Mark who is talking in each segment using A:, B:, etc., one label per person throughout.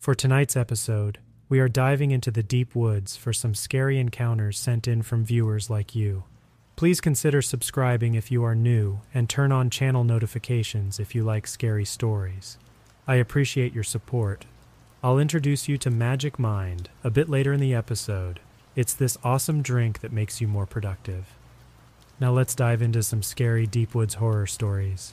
A: For tonight's episode, we are diving into the deep woods for some scary encounters sent in from viewers like you. Please consider subscribing if you are new and turn on channel notifications if you like scary stories. I appreciate your support. I'll introduce you to Magic Mind a bit later in the episode. It's this awesome drink that makes you more productive. Now let's dive into some scary deep woods horror stories.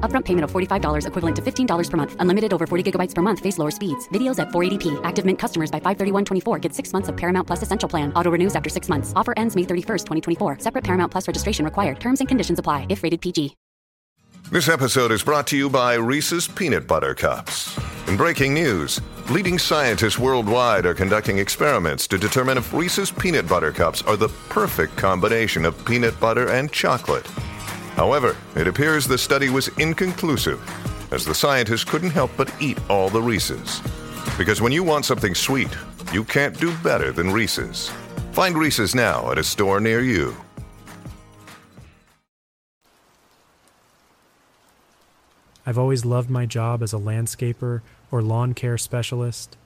B: Upfront payment of $45 equivalent to $15 per month. Unlimited over 40 gigabytes per month. Face lower speeds. Videos at 480p. Active Mint customers by 531.24 get six months of Paramount Plus Essential Plan. Auto renews after six months. Offer ends May 31st, 2024. Separate Paramount Plus registration required. Terms and conditions apply if rated PG.
C: This episode is brought to you by Reese's Peanut Butter Cups. In breaking news, leading scientists worldwide are conducting experiments to determine if Reese's Peanut Butter Cups are the perfect combination of peanut butter and chocolate. However, it appears the study was inconclusive, as the scientists couldn't help but eat all the Reese's. Because when you want something sweet, you can't do better than Reese's. Find Reese's now at a store near you.
A: I've always loved my job as a landscaper or lawn care specialist.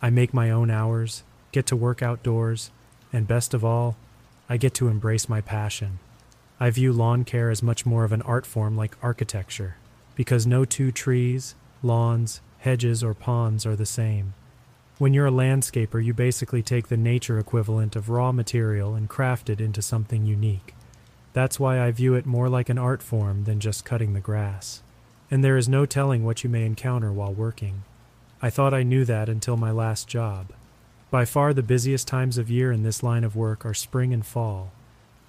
A: I make my own hours, get to work outdoors, and best of all, I get to embrace my passion. I view lawn care as much more of an art form like architecture, because no two trees, lawns, hedges, or ponds are the same. When you're a landscaper, you basically take the nature equivalent of raw material and craft it into something unique. That's why I view it more like an art form than just cutting the grass. And there is no telling what you may encounter while working. I thought I knew that until my last job. By far the busiest times of year in this line of work are spring and fall.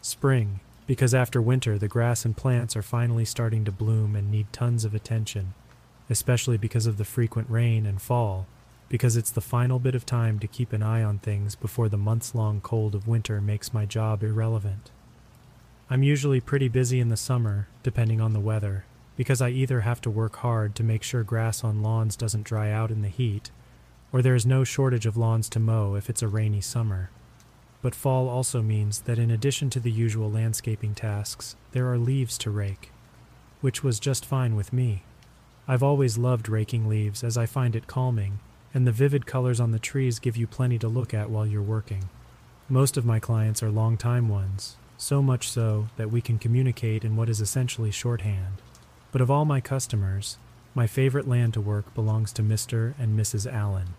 A: Spring, because after winter the grass and plants are finally starting to bloom and need tons of attention, especially because of the frequent rain, and fall, because it's the final bit of time to keep an eye on things before the months long cold of winter makes my job irrelevant. I'm usually pretty busy in the summer, depending on the weather, because I either have to work hard to make sure grass on lawns doesn't dry out in the heat, or there is no shortage of lawns to mow if it's a rainy summer. But fall also means that in addition to the usual landscaping tasks, there are leaves to rake, which was just fine with me. I've always loved raking leaves as I find it calming, and the vivid colors on the trees give you plenty to look at while you're working. Most of my clients are long-time ones, so much so that we can communicate in what is essentially shorthand. But of all my customers, my favorite land to work belongs to Mr. and Mrs. Allen.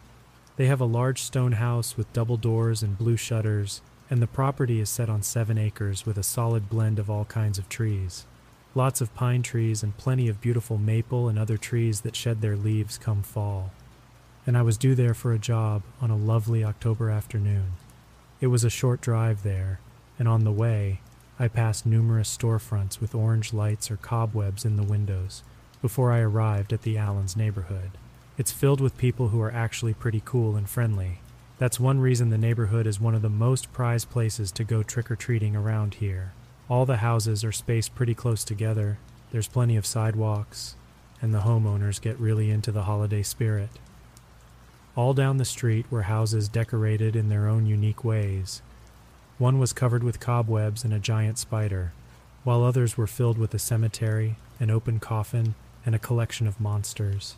A: They have a large stone house with double doors and blue shutters, and the property is set on seven acres with a solid blend of all kinds of trees. Lots of pine trees and plenty of beautiful maple and other trees that shed their leaves come fall. And I was due there for a job on a lovely October afternoon. It was a short drive there, and on the way, I passed numerous storefronts with orange lights or cobwebs in the windows before I arrived at the Allens neighborhood. It's filled with people who are actually pretty cool and friendly. That's one reason the neighborhood is one of the most prized places to go trick or treating around here. All the houses are spaced pretty close together, there's plenty of sidewalks, and the homeowners get really into the holiday spirit. All down the street were houses decorated in their own unique ways. One was covered with cobwebs and a giant spider, while others were filled with a cemetery, an open coffin, and a collection of monsters.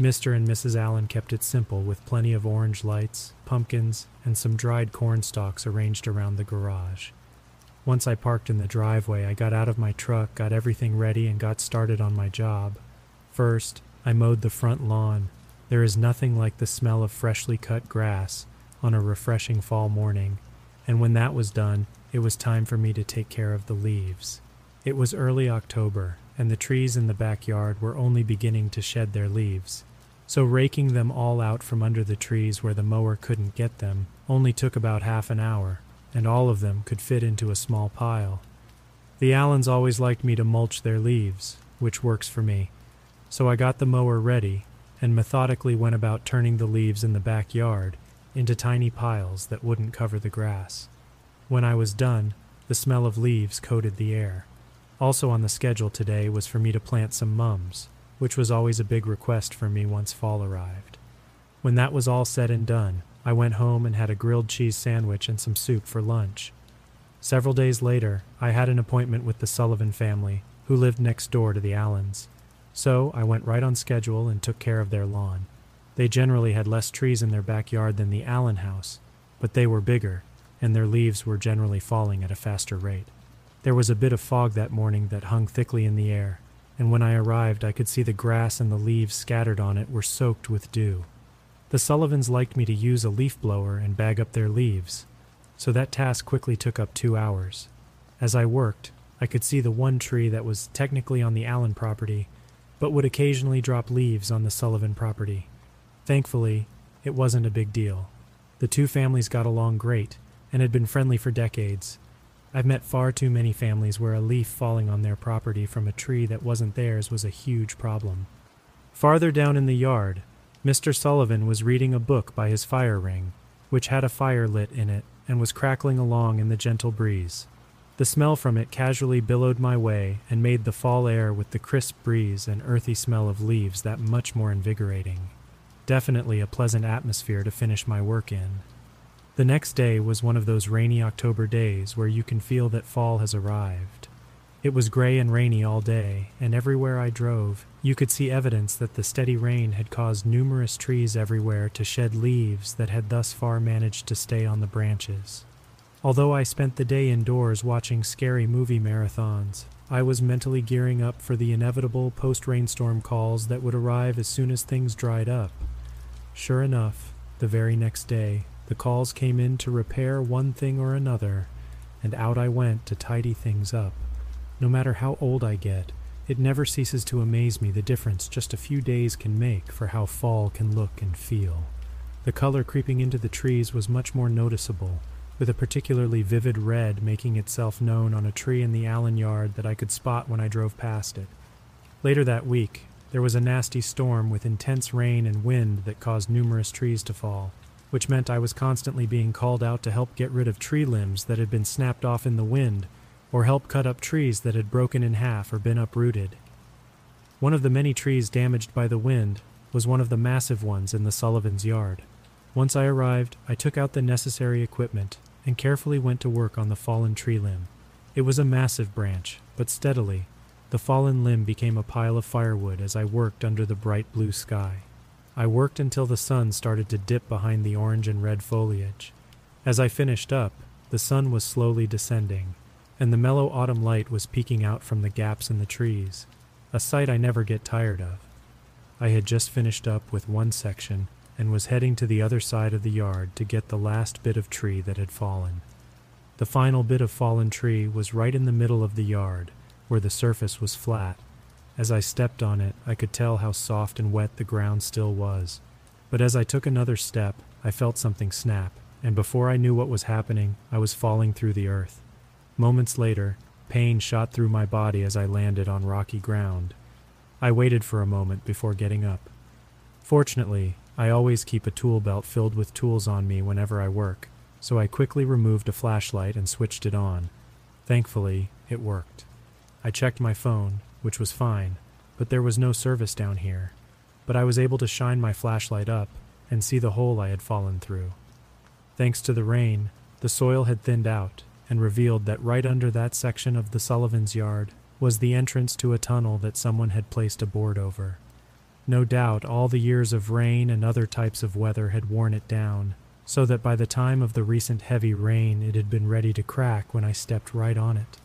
A: Mr. and Mrs. Allen kept it simple with plenty of orange lights, pumpkins, and some dried corn stalks arranged around the garage. Once I parked in the driveway, I got out of my truck, got everything ready, and got started on my job. First, I mowed the front lawn. There is nothing like the smell of freshly cut grass on a refreshing fall morning, and when that was done, it was time for me to take care of the leaves. It was early October, and the trees in the backyard were only beginning to shed their leaves. So raking them all out from under the trees where the mower couldn't get them only took about half an hour, and all of them could fit into a small pile. The Allens always liked me to mulch their leaves, which works for me. So I got the mower ready and methodically went about turning the leaves in the backyard into tiny piles that wouldn't cover the grass. When I was done, the smell of leaves coated the air. Also on the schedule today was for me to plant some mums, which was always a big request for me once fall arrived. When that was all said and done, I went home and had a grilled cheese sandwich and some soup for lunch. Several days later, I had an appointment with the Sullivan family, who lived next door to the Allens. So I went right on schedule and took care of their lawn. They generally had less trees in their backyard than the Allen house, but they were bigger, and their leaves were generally falling at a faster rate. There was a bit of fog that morning that hung thickly in the air, and when I arrived, I could see the grass and the leaves scattered on it were soaked with dew. The Sullivans liked me to use a leaf blower and bag up their leaves, so that task quickly took up two hours. As I worked, I could see the one tree that was technically on the Allen property, but would occasionally drop leaves on the Sullivan property. Thankfully, it wasn't a big deal. The two families got along great and had been friendly for decades. I've met far too many families where a leaf falling on their property from a tree that wasn't theirs was a huge problem. Farther down in the yard, Mr. Sullivan was reading a book by his fire ring, which had a fire lit in it and was crackling along in the gentle breeze. The smell from it casually billowed my way and made the fall air with the crisp breeze and earthy smell of leaves that much more invigorating. Definitely a pleasant atmosphere to finish my work in. The next day was one of those rainy October days where you can feel that fall has arrived. It was gray and rainy all day, and everywhere I drove, you could see evidence that the steady rain had caused numerous trees everywhere to shed leaves that had thus far managed to stay on the branches. Although I spent the day indoors watching scary movie marathons, I was mentally gearing up for the inevitable post rainstorm calls that would arrive as soon as things dried up. Sure enough, the very next day, the calls came in to repair one thing or another, and out I went to tidy things up. No matter how old I get, it never ceases to amaze me the difference just a few days can make for how fall can look and feel. The color creeping into the trees was much more noticeable, with a particularly vivid red making itself known on a tree in the Allen yard that I could spot when I drove past it. Later that week, there was a nasty storm with intense rain and wind that caused numerous trees to fall which meant I was constantly being called out to help get rid of tree limbs that had been snapped off in the wind, or help cut up trees that had broken in half or been uprooted. One of the many trees damaged by the wind was one of the massive ones in the Sullivan's yard. Once I arrived, I took out the necessary equipment and carefully went to work on the fallen tree limb. It was a massive branch, but steadily, the fallen limb became a pile of firewood as I worked under the bright blue sky. I worked until the sun started to dip behind the orange and red foliage. As I finished up, the sun was slowly descending, and the mellow autumn light was peeking out from the gaps in the trees, a sight I never get tired of. I had just finished up with one section and was heading to the other side of the yard to get the last bit of tree that had fallen. The final bit of fallen tree was right in the middle of the yard, where the surface was flat as I stepped on it, I could tell how soft and wet the ground still was. But as I took another step, I felt something snap, and before I knew what was happening, I was falling through the earth. Moments later, pain shot through my body as I landed on rocky ground. I waited for a moment before getting up. Fortunately, I always keep a tool belt filled with tools on me whenever I work, so I quickly removed a flashlight and switched it on. Thankfully, it worked. I checked my phone, which was fine, but there was no service down here. But I was able to shine my flashlight up and see the hole I had fallen through. Thanks to the rain, the soil had thinned out and revealed that right under that section of the Sullivan's yard was the entrance to a tunnel that someone had placed a board over. No doubt all the years of rain and other types of weather had worn it down, so that by the time of the recent heavy rain it had been ready to crack when I stepped right on it.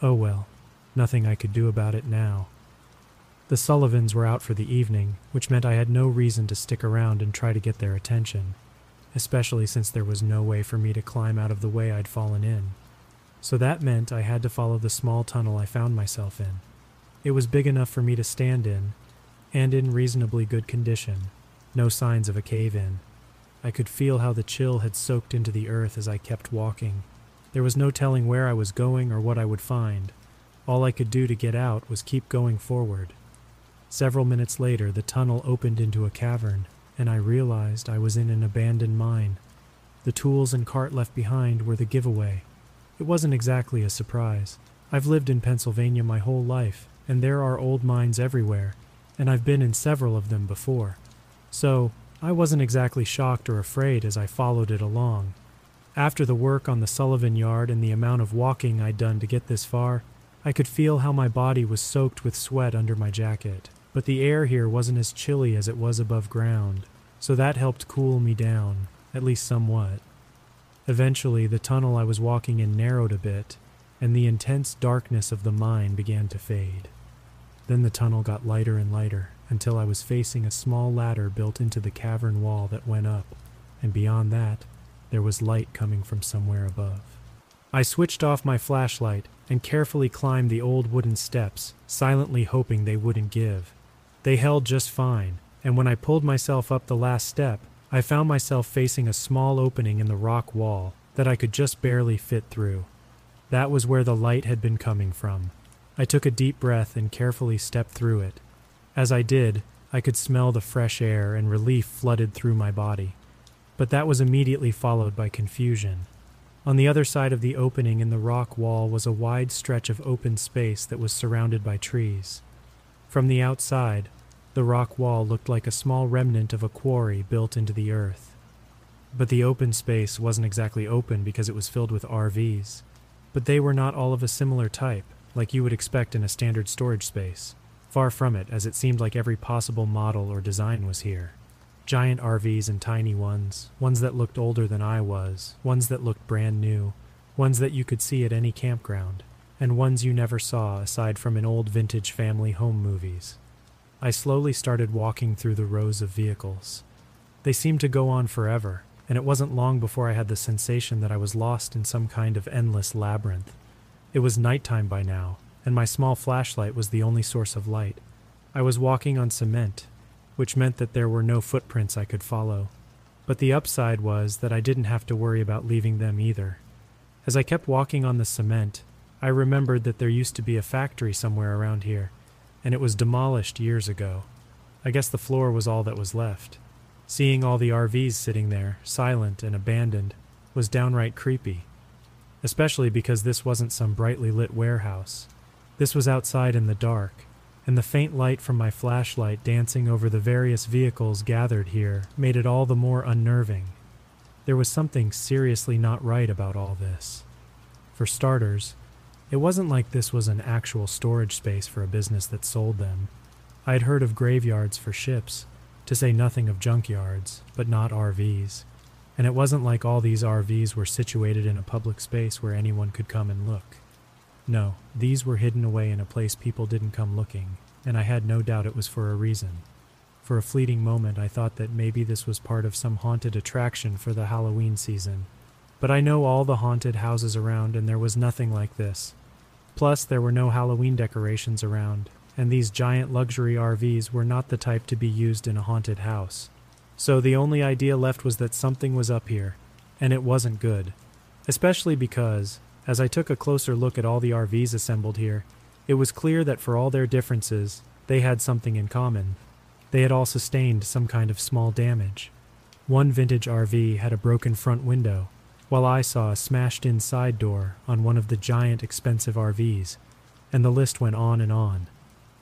A: Oh well, Nothing I could do about it now. The Sullivans were out for the evening, which meant I had no reason to stick around and try to get their attention, especially since there was no way for me to climb out of the way I'd fallen in. So that meant I had to follow the small tunnel I found myself in. It was big enough for me to stand in, and in reasonably good condition, no signs of a cave in. I could feel how the chill had soaked into the earth as I kept walking. There was no telling where I was going or what I would find, all I could do to get out was keep going forward. Several minutes later, the tunnel opened into a cavern, and I realized I was in an abandoned mine. The tools and cart left behind were the giveaway. It wasn't exactly a surprise. I've lived in Pennsylvania my whole life, and there are old mines everywhere, and I've been in several of them before. So, I wasn't exactly shocked or afraid as I followed it along. After the work on the Sullivan yard and the amount of walking I'd done to get this far, I could feel how my body was soaked with sweat under my jacket. But the air here wasn't as chilly as it was above ground, so that helped cool me down, at least somewhat. Eventually, the tunnel I was walking in narrowed a bit, and the intense darkness of the mine began to fade. Then the tunnel got lighter and lighter until I was facing a small ladder built into the cavern wall that went up, and beyond that, there was light coming from somewhere above. I switched off my flashlight and carefully climbed the old wooden steps, silently hoping they wouldn't give. They held just fine, and when I pulled myself up the last step, I found myself facing a small opening in the rock wall that I could just barely fit through. That was where the light had been coming from. I took a deep breath and carefully stepped through it. As I did, I could smell the fresh air and relief flooded through my body. But that was immediately followed by confusion. On the other side of the opening in the rock wall was a wide stretch of open space that was surrounded by trees. From the outside, the rock wall looked like a small remnant of a quarry built into the earth. But the open space wasn't exactly open because it was filled with RVs. But they were not all of a similar type, like you would expect in a standard storage space. Far from it, as it seemed like every possible model or design was here. Giant RVs and tiny ones, ones that looked older than I was, ones that looked brand new, ones that you could see at any campground, and ones you never saw aside from in old vintage family home movies. I slowly started walking through the rows of vehicles. They seemed to go on forever, and it wasn't long before I had the sensation that I was lost in some kind of endless labyrinth. It was nighttime by now, and my small flashlight was the only source of light. I was walking on cement, which meant that there were no footprints I could follow. But the upside was that I didn't have to worry about leaving them either. As I kept walking on the cement, I remembered that there used to be a factory somewhere around here, and it was demolished years ago. I guess the floor was all that was left. Seeing all the RVs sitting there, silent and abandoned, was downright creepy. Especially because this wasn't some brightly lit warehouse. This was outside in the dark, and the faint light from my flashlight dancing over the various vehicles gathered here made it all the more unnerving. There was something seriously not right about all this. For starters, it wasn't like this was an actual storage space for a business that sold them. I had heard of graveyards for ships, to say nothing of junkyards, but not RVs. And it wasn't like all these RVs were situated in a public space where anyone could come and look. No, these were hidden away in a place people didn't come looking, and I had no doubt it was for a reason. For a fleeting moment, I thought that maybe this was part of some haunted attraction for the Halloween season. But I know all the haunted houses around, and there was nothing like this. Plus, there were no Halloween decorations around, and these giant luxury RVs were not the type to be used in a haunted house. So the only idea left was that something was up here, and it wasn't good. Especially because, as I took a closer look at all the RVs assembled here, it was clear that for all their differences, they had something in common. They had all sustained some kind of small damage. One vintage RV had a broken front window, while I saw a smashed in side door on one of the giant expensive RVs, and the list went on and on.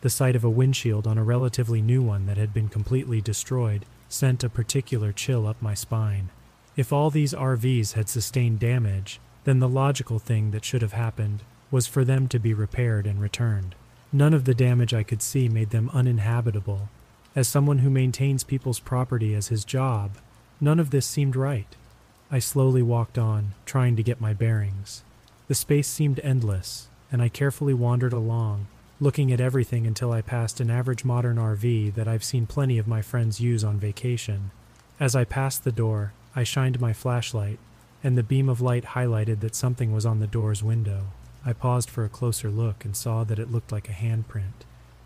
A: The sight of a windshield on a relatively new one that had been completely destroyed sent a particular chill up my spine. If all these RVs had sustained damage, then the logical thing that should have happened was for them to be repaired and returned. None of the damage I could see made them uninhabitable. As someone who maintains people's property as his job, none of this seemed right. I slowly walked on, trying to get my bearings. The space seemed endless, and I carefully wandered along, looking at everything until I passed an average modern RV that I've seen plenty of my friends use on vacation. As I passed the door, I shined my flashlight, and the beam of light highlighted that something was on the door's window. I paused for a closer look and saw that it looked like a handprint,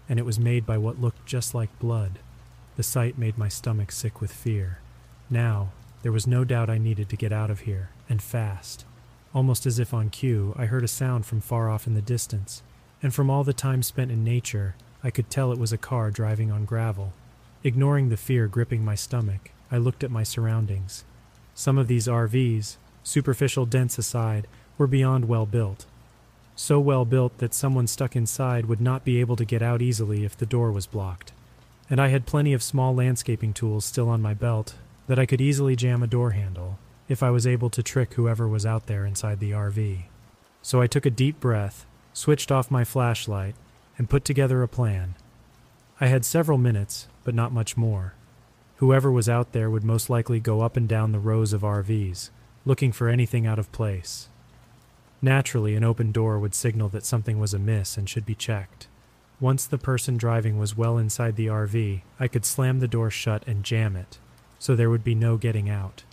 A: and it was made by what looked just like blood. The sight made my stomach sick with fear. Now, there was no doubt I needed to get out of here, and fast. Almost as if on cue, I heard a sound from far off in the distance, and from all the time spent in nature, I could tell it was a car driving on gravel. Ignoring the fear gripping my stomach, I looked at my surroundings. Some of these RVs, superficial dents aside, were beyond well built. so well built that someone stuck inside would not be able to get out easily if the door was blocked. And I had plenty of small landscaping tools still on my belt that I could easily jam a door handle if I was able to trick whoever was out there inside the RV. So I took a deep breath, switched off my flashlight, and put together a plan. I had several minutes, but not much more. Whoever was out there would most likely go up and down the rows of RVs, looking for anything out of place. Naturally, an open door would signal that something was amiss and should be checked. Once the person driving was well inside the RV, I could slam the door shut and jam it, so there would be no getting out.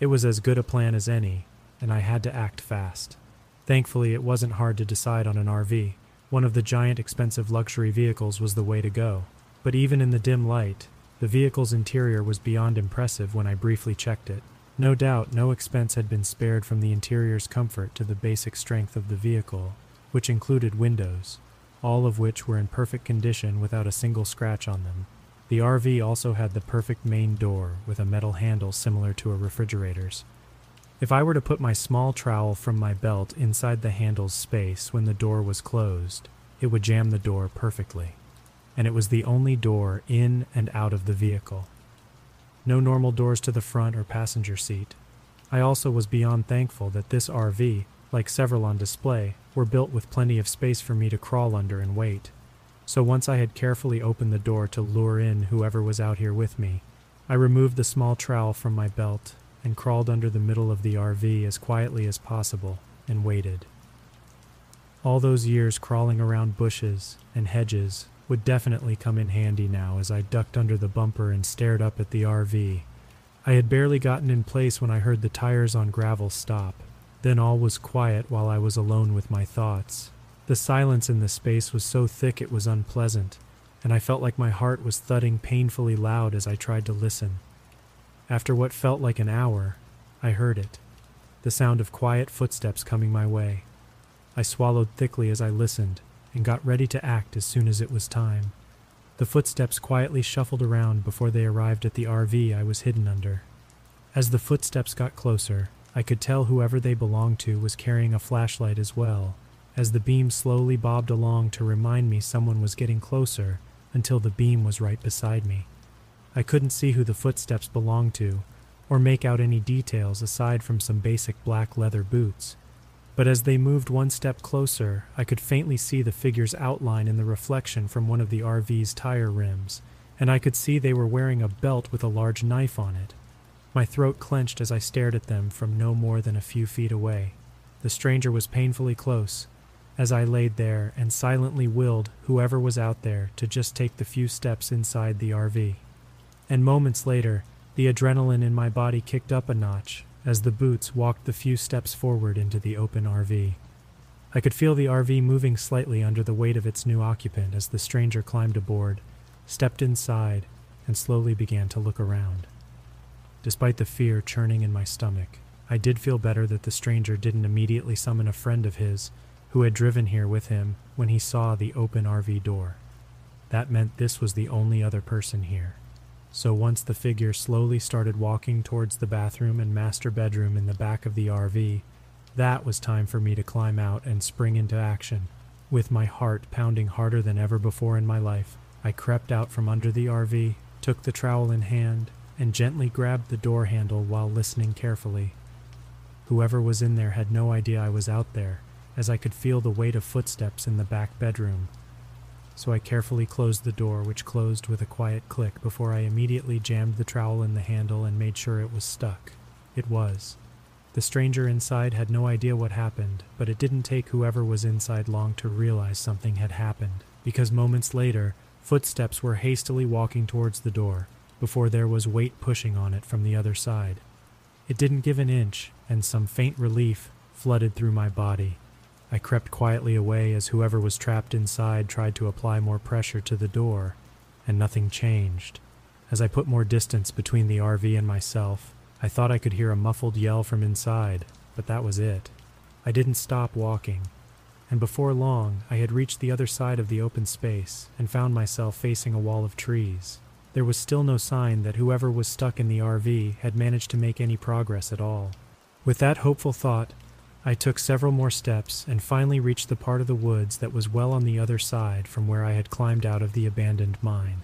A: It was as good a plan as any, and I had to act fast. Thankfully, it wasn't hard to decide on an RV. One of the giant expensive luxury vehicles was the way to go. But even in the dim light, the vehicle's interior was beyond impressive when I briefly checked it. No doubt, no expense had been spared from the interior's comfort to the basic strength of the vehicle, which included windows, all of which were in perfect condition without a single scratch on them. The RV also had the perfect main door with a metal handle similar to a refrigerator's. If I were to put my small trowel from my belt inside the handle's space when the door was closed, it would jam the door perfectly. And it was the only door in and out of the vehicle. No normal doors to the front or passenger seat. I also was beyond thankful that this RV, like several on display, were built with plenty of space for me to crawl under and wait. So once I had carefully opened the door to lure in whoever was out here with me, I removed the small trowel from my belt and crawled under the middle of the RV as quietly as possible and waited. All those years crawling around bushes and hedges would definitely come in handy now as I ducked under the bumper and stared up at the RV. I had barely gotten in place when I heard the tires on gravel stop. Then all was quiet while I was alone with my thoughts. The silence in the space was so thick it was unpleasant, and I felt like my heart was thudding painfully loud as I tried to listen. After what felt like an hour, I heard it the sound of quiet footsteps coming my way. I swallowed thickly as I listened and got ready to act as soon as it was time. The footsteps quietly shuffled around before they arrived at the RV I was hidden under. As the footsteps got closer, I could tell whoever they belonged to was carrying a flashlight as well, as the beam slowly bobbed along to remind me someone was getting closer until the beam was right beside me. I couldn't see who the footsteps belonged to, or make out any details aside from some basic black leather boots. But as they moved one step closer, I could faintly see the figure's outline in the reflection from one of the RV's tire rims, and I could see they were wearing a belt with a large knife on it. My throat clenched as I stared at them from no more than a few feet away. The stranger was painfully close, as I laid there and silently willed whoever was out there to just take the few steps inside the RV. And moments later, the adrenaline in my body kicked up a notch as the boots walked the few steps forward into the open RV. I could feel the RV moving slightly under the weight of its new occupant as the stranger climbed aboard, stepped inside, and slowly began to look around. Despite the fear churning in my stomach, I did feel better that the stranger didn't immediately summon a friend of his who had driven here with him when he saw the open RV door. That meant this was the only other person here. So once the figure slowly started walking towards the bathroom and master bedroom in the back of the RV, that was time for me to climb out and spring into action. With my heart pounding harder than ever before in my life, I crept out from under the RV, took the trowel in hand, and gently grabbed the door handle while listening carefully. Whoever was in there had no idea I was out there, as I could feel the weight of footsteps in the back bedroom. So I carefully closed the door, which closed with a quiet click before I immediately jammed the trowel in the handle and made sure it was stuck. It was. The stranger inside had no idea what happened, but it didn't take whoever was inside long to realize something had happened, because moments later, footsteps were hastily walking towards the door, before there was weight pushing on it from the other side. It didn't give an inch, and some faint relief flooded through my body. I crept quietly away as whoever was trapped inside tried to apply more pressure to the door, and nothing changed. As I put more distance between the RV and myself, I thought I could hear a muffled yell from inside, but that was it. I didn't stop walking, and before long I had reached the other side of the open space and found myself facing a wall of trees. There was still no sign that whoever was stuck in the RV had managed to make any progress at all. With that hopeful thought, I took several more steps and finally reached the part of the woods that was well on the other side from where I had climbed out of the abandoned mine.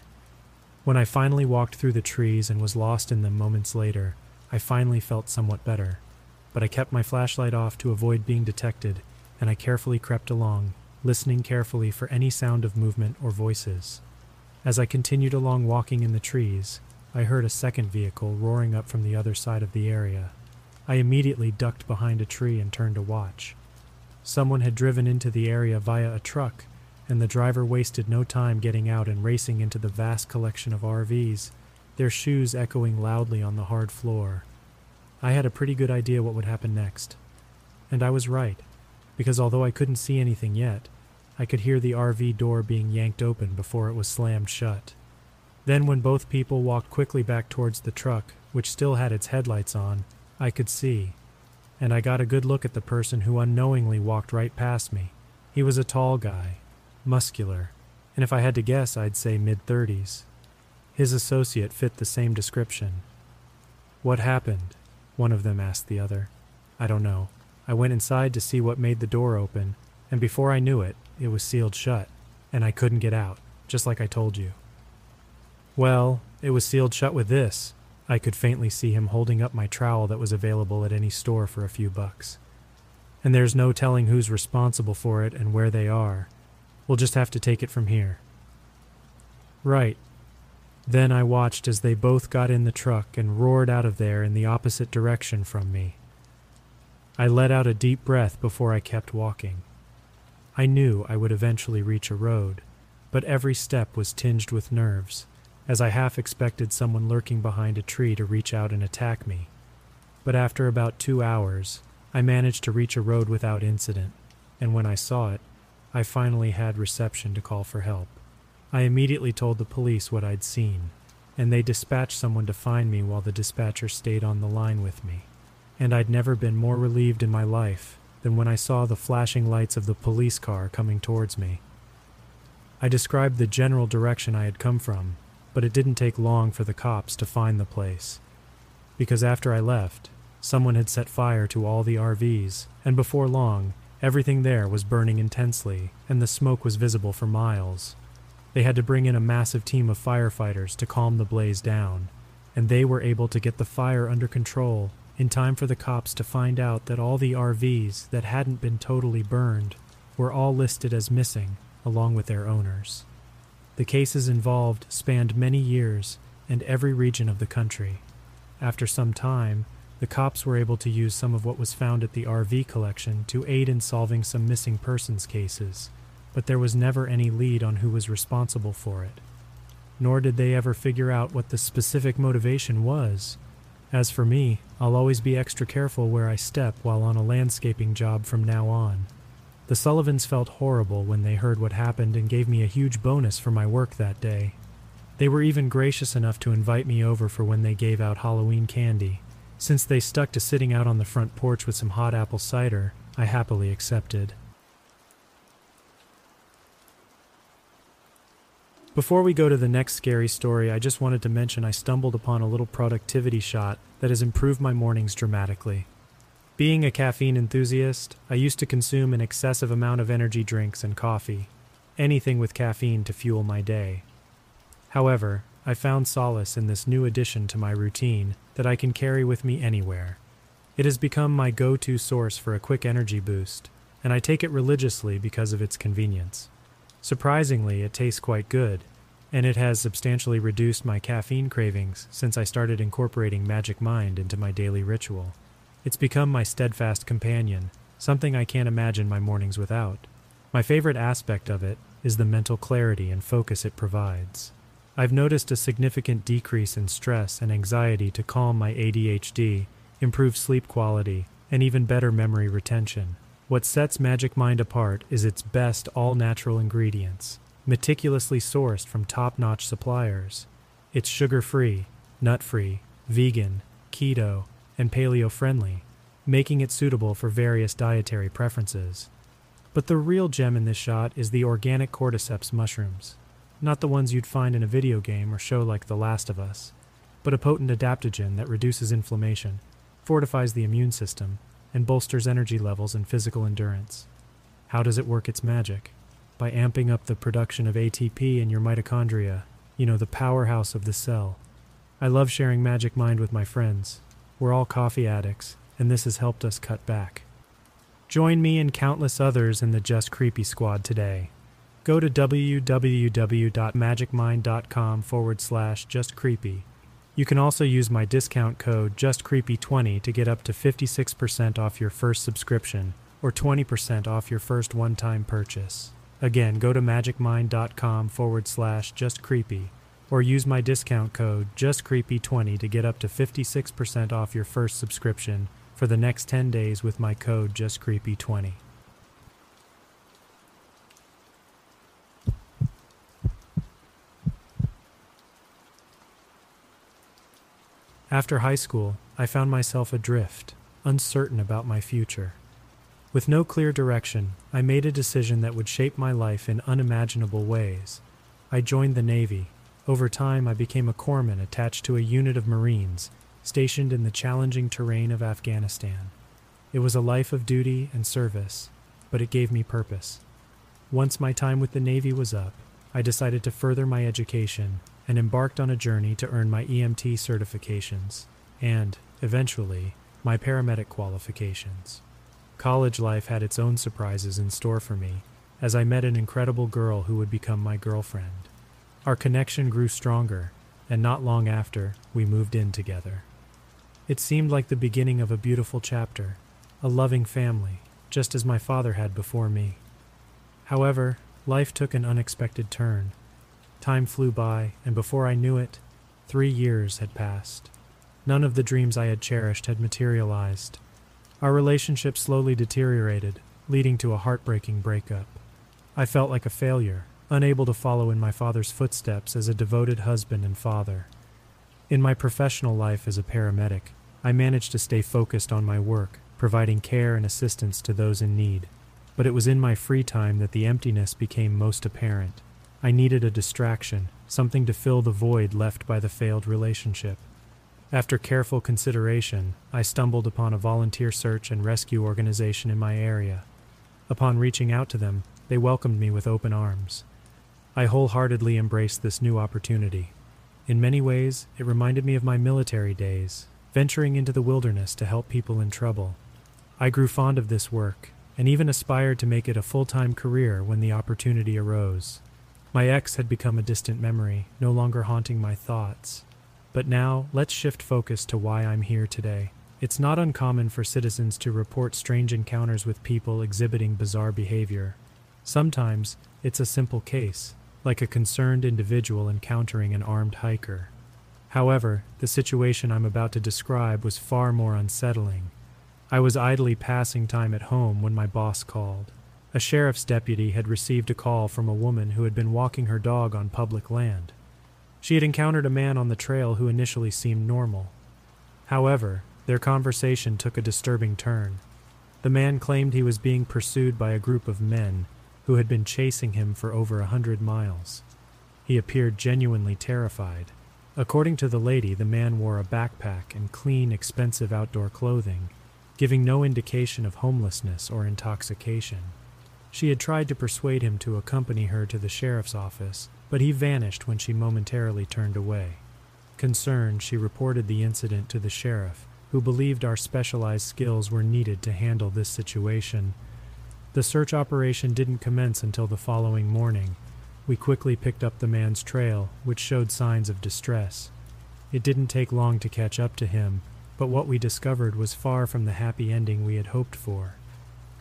A: When I finally walked through the trees and was lost in them moments later, I finally felt somewhat better. But I kept my flashlight off to avoid being detected, and I carefully crept along, listening carefully for any sound of movement or voices. As I continued along walking in the trees, I heard a second vehicle roaring up from the other side of the area. I immediately ducked behind a tree and turned to watch. Someone had driven into the area via a truck, and the driver wasted no time getting out and racing into the vast collection of RVs, their shoes echoing loudly on the hard floor. I had a pretty good idea what would happen next. And I was right, because although I couldn't see anything yet, I could hear the RV door being yanked open before it was slammed shut. Then, when both people walked quickly back towards the truck, which still had its headlights on, I could see, and I got a good look at the person who unknowingly walked right past me. He was a tall guy, muscular, and if I had to guess, I'd say mid 30s. His associate fit the same description. What happened? One of them asked the other. I don't know. I went inside to see what made the door open, and before I knew it, it was sealed shut, and I couldn't get out, just like I told you. Well, it was sealed shut with this, I could faintly see him holding up my trowel that was available at any store for a few bucks. And there's no telling who's responsible for it and where they are. We'll just have to take it from here. Right. Then I watched as they both got in the truck and roared out of there in the opposite direction from me. I let out a deep breath before I kept walking. I knew I would eventually reach a road, but every step was tinged with nerves as I half expected someone lurking behind a tree to reach out and attack me. But after about two hours, I managed to reach a road without incident, and when I saw it, I finally had reception to call for help. I immediately told the police what I'd seen, and they dispatched someone to find me while the dispatcher stayed on the line with me. And I'd never been more relieved in my life than when I saw the flashing lights of the police car coming towards me. I described the general direction I had come from but it didn't take long for the cops to find the place. Because after I left, someone had set fire to all the RVs, and before long, everything there was burning intensely, and the smoke was visible for miles. They had to bring in a massive team of firefighters to calm the blaze down, and they were able to get the fire under control in time for the cops to find out that all the RVs that hadn't been totally burned were all listed as missing, along with their owners. The cases involved spanned many years and every region of the country. After some time, the cops were able to use some of what was found at the RV collection to aid in solving some missing persons cases, but there was never any lead on who was responsible for it. Nor did they ever figure out what the specific motivation was. As for me, I'll always be extra careful where I step while on a landscaping job from now on. The Sullivans felt horrible when they heard what happened and gave me a huge bonus for my work that day. They were even gracious enough to invite me over for when they gave out Halloween candy. Since they stuck to sitting out on the front porch with some hot apple cider, I happily accepted. Before we go to the next scary story, I just wanted to mention I stumbled upon a little productivity shot that has improved my mornings dramatically. Being a caffeine enthusiast, I used to consume an excessive amount of energy drinks and coffee, anything with caffeine to fuel my day. However, I found solace in this new addition to my routine that I can carry with me anywhere. It has become my go to source for a quick energy boost, and I take it religiously because of its convenience. Surprisingly, it tastes quite good, and it has substantially reduced my caffeine cravings since I started incorporating Magic Mind into my daily ritual. It's become my steadfast companion, something I can't imagine my mornings without. My favorite aspect of it is the mental clarity and focus it provides. I've noticed a significant decrease in stress and anxiety to calm my ADHD, improve sleep quality, and even better memory retention. What sets Magic Mind apart is its best all natural ingredients, meticulously sourced from top notch suppliers. It's sugar free, nut free, vegan, keto, and paleo friendly, making it suitable for various dietary preferences. But the real gem in this shot is the organic cordyceps mushrooms, not the ones you'd find in a video game or show like The Last of Us, but a potent adaptogen that reduces inflammation, fortifies the immune system, and bolsters energy levels and physical endurance. How does it work its magic? By amping up the production of ATP in your mitochondria, you know, the powerhouse of the cell. I love sharing Magic Mind with my friends. We're all coffee addicts, and this has helped us cut back. Join me and countless others in the Just Creepy Squad today. Go to www.magicmind.com forward slash justcreepy. You can also use my discount code JustCreepy20 to get up to 56% off your first subscription or 20% off your first one time purchase. Again, go to magicmind.com forward slash justcreepy or use my discount code JustCreepy20 to get up to 56% off your first subscription for the next 10 days with my code JustCreepy20. After high school, I found myself adrift, uncertain about my future. With no clear direction, I made a decision that would shape my life in unimaginable ways. I joined the Navy. Over time, I became a corpsman attached to a unit of Marines stationed in the challenging terrain of Afghanistan. It was a life of duty and service, but it gave me purpose. Once my time with the Navy was up, I decided to further my education and embarked on a journey to earn my EMT certifications and, eventually, my paramedic qualifications. College life had its own surprises in store for me as I met an incredible girl who would become my girlfriend. Our connection grew stronger, and not long after, we moved in together. It seemed like the beginning of a beautiful chapter, a loving family, just as my father had before me. However, life took an unexpected turn. Time flew by, and before I knew it, three years had passed. None of the dreams I had cherished had materialized. Our relationship slowly deteriorated, leading to a heartbreaking breakup. I felt like a failure, unable to follow in my father's footsteps as a devoted husband and father. In my professional life as a paramedic, I managed to stay focused on my work, providing care and assistance to those in need. But it was in my free time that the emptiness became most apparent. I needed a distraction, something to fill the void left by the failed relationship. After careful consideration, I stumbled upon a volunteer search and rescue organization in my area. Upon reaching out to them, they welcomed me with open arms. I wholeheartedly embraced this new opportunity. In many ways, it reminded me of my military days, venturing into the wilderness to help people in trouble. I grew fond of this work and even aspired to make it a full time career when the opportunity arose. My ex had become a distant memory, no longer haunting my thoughts. But now, let's shift focus to why I'm here today. It's not uncommon for citizens to report strange encounters with people exhibiting bizarre behavior. Sometimes, it's a simple case, like a concerned individual encountering an armed hiker. However, the situation I'm about to describe was far more unsettling. I was idly passing time at home when my boss called. A sheriff's deputy had received a call from a woman who had been walking her dog on public land. She had encountered a man on the trail who initially seemed normal. However, their conversation took a disturbing turn. The man claimed he was being pursued by a group of men who had been chasing him for over a hundred miles. He appeared genuinely terrified. According to the lady, the man wore a backpack and clean, expensive outdoor clothing, giving no indication of homelessness or intoxication. She had tried to persuade him to accompany her to the sheriff's office, but he vanished when she momentarily turned away. Concerned, she reported the incident to the sheriff, who believed our specialized skills were needed to handle this situation. The search operation didn't commence until the following morning, we quickly picked up the man's trail, which showed signs of distress. It didn't take long to catch up to him, but what we discovered was far from the happy ending we had hoped for.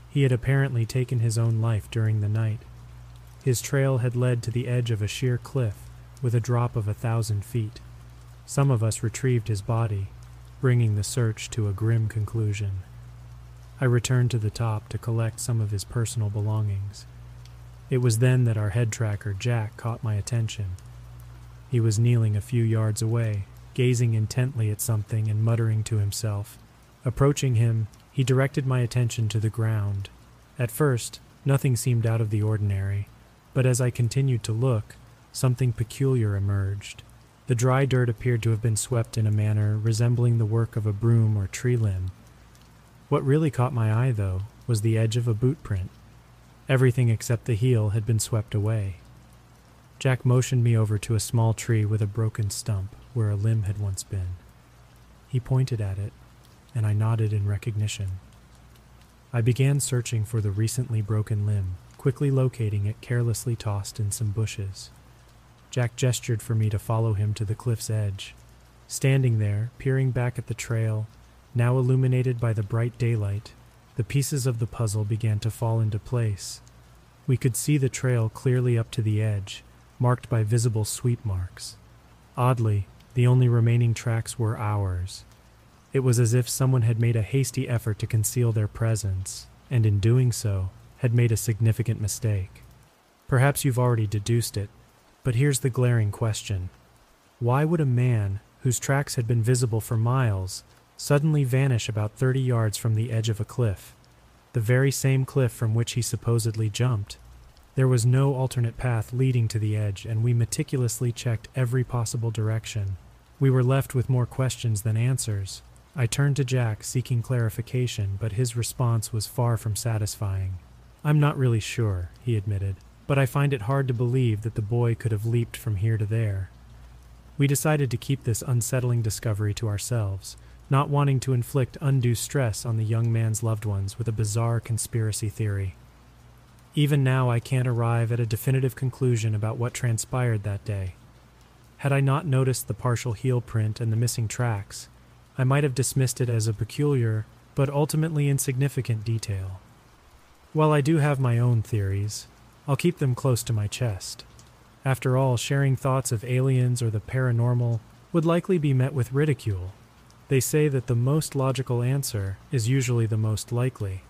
A: He had apparently taken his own life during the night. His trail had led to the edge of a sheer cliff with a drop of a thousand feet. Some of us retrieved his body, bringing the search to a grim conclusion. I returned to the top to collect some of his personal belongings. It was then that our head tracker, Jack, caught my attention. He was kneeling a few yards away, gazing intently at something and muttering to himself. Approaching him, he directed my attention to the ground. At first, nothing seemed out of the ordinary, but as I continued to look, something peculiar emerged. The dry dirt appeared to have been swept in a manner resembling the work of a broom or tree limb. What really caught my eye, though, was the edge of a boot print. Everything except the heel had been swept away. Jack motioned me over to a small tree with a broken stump where a limb had once been. He pointed at it, and I nodded in recognition. I began searching for the recently broken limb, quickly locating it carelessly tossed in some bushes. Jack gestured for me to follow him to the cliff's edge. Standing there, peering back at the trail, now illuminated by the bright daylight, the pieces of the puzzle began to fall into place. We could see the trail clearly up to the edge, marked by visible sweep marks. Oddly, the only remaining tracks were ours. It was as if someone had made a hasty effort to conceal their presence, and in doing so, had made a significant mistake. Perhaps you've already deduced it, but here's the glaring question Why would a man, whose tracks had been visible for miles, suddenly vanish about 30 yards from the edge of a cliff? The very same cliff from which he supposedly jumped. There was no alternate path leading to the edge, and we meticulously checked every possible direction. We were left with more questions than answers. I turned to Jack seeking clarification, but his response was far from satisfying. I'm not really sure, he admitted, but I find it hard to believe that the boy could have leaped from here to there. We decided to keep this unsettling discovery to ourselves, not wanting to inflict undue stress on the young man's loved ones with a bizarre conspiracy theory. Even now, I can't arrive at a definitive conclusion about what transpired that day. Had I not noticed the partial heel print and the missing tracks, I might have dismissed it as a peculiar, but ultimately insignificant detail. While I do have my own theories, I'll keep them close to my chest. After all, sharing thoughts of aliens or the paranormal would likely be met with ridicule. They say that the most logical answer is usually the most likely.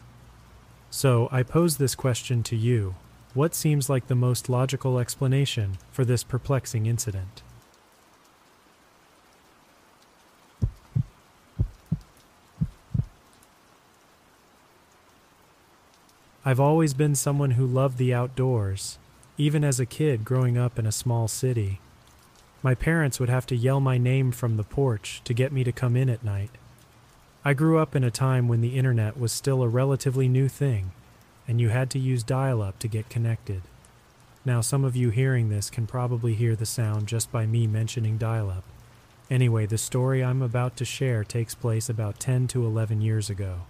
A: So I pose this question to you What seems like the most logical explanation for this perplexing incident? I've always been someone who loved the outdoors, even as a kid growing up in a small city. My parents would have to yell my name from the porch to get me to come in at night. I grew up in a time when the internet was still a relatively new thing, and you had to use dial up to get connected. Now, some of you hearing this can probably hear the sound just by me mentioning dial up. Anyway, the story I'm about to share takes place about 10 to 11 years ago.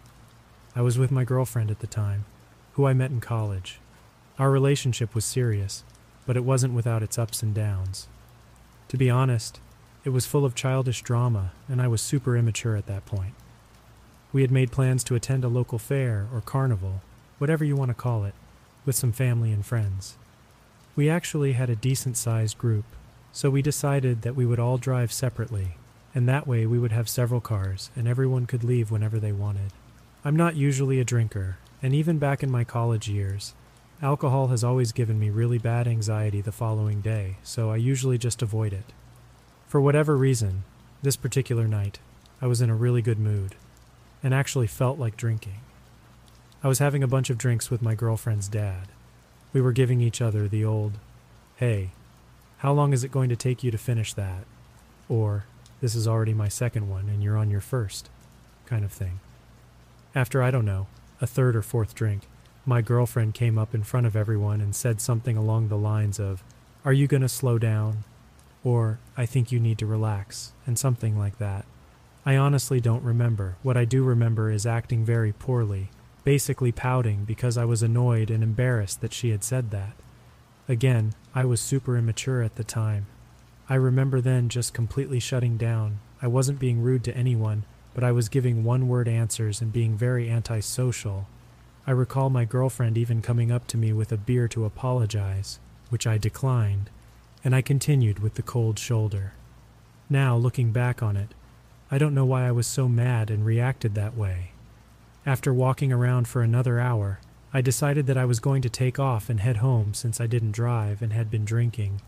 A: I was with my girlfriend at the time who I met in college. Our relationship was serious, but it wasn't without its ups and downs. To be honest, it was full of childish drama, and I was super immature at that point. We had made plans to attend a local fair or carnival, whatever you want to call it, with some family and friends. We actually had a decent sized group, so we decided that we would all drive separately, and that way we would have several cars and everyone could leave whenever they wanted. I'm not usually a drinker, and even back in my college years, alcohol has always given me really bad anxiety the following day, so I usually just avoid it. For whatever reason, this particular night, I was in a really good mood, and actually felt like drinking. I was having a bunch of drinks with my girlfriend's dad. We were giving each other the old, hey, how long is it going to take you to finish that? Or, this is already my second one and you're on your first, kind of thing. After, I don't know, a third or fourth drink, my girlfriend came up in front of everyone and said something along the lines of, Are you going to slow down? Or, I think you need to relax, and something like that. I honestly don't remember. What I do remember is acting very poorly, basically pouting because I was annoyed and embarrassed that she had said that. Again, I was super immature at the time. I remember then just completely shutting down. I wasn't being rude to anyone, but I was giving one word answers and being very antisocial. I recall my girlfriend even coming up to me with a beer to apologize, which I declined, and I continued with the cold shoulder. Now, looking back on it, I don't know why I was so mad and reacted that way. After walking around for another hour, I decided that I was going to take off and head home since I didn't drive and had been drinking.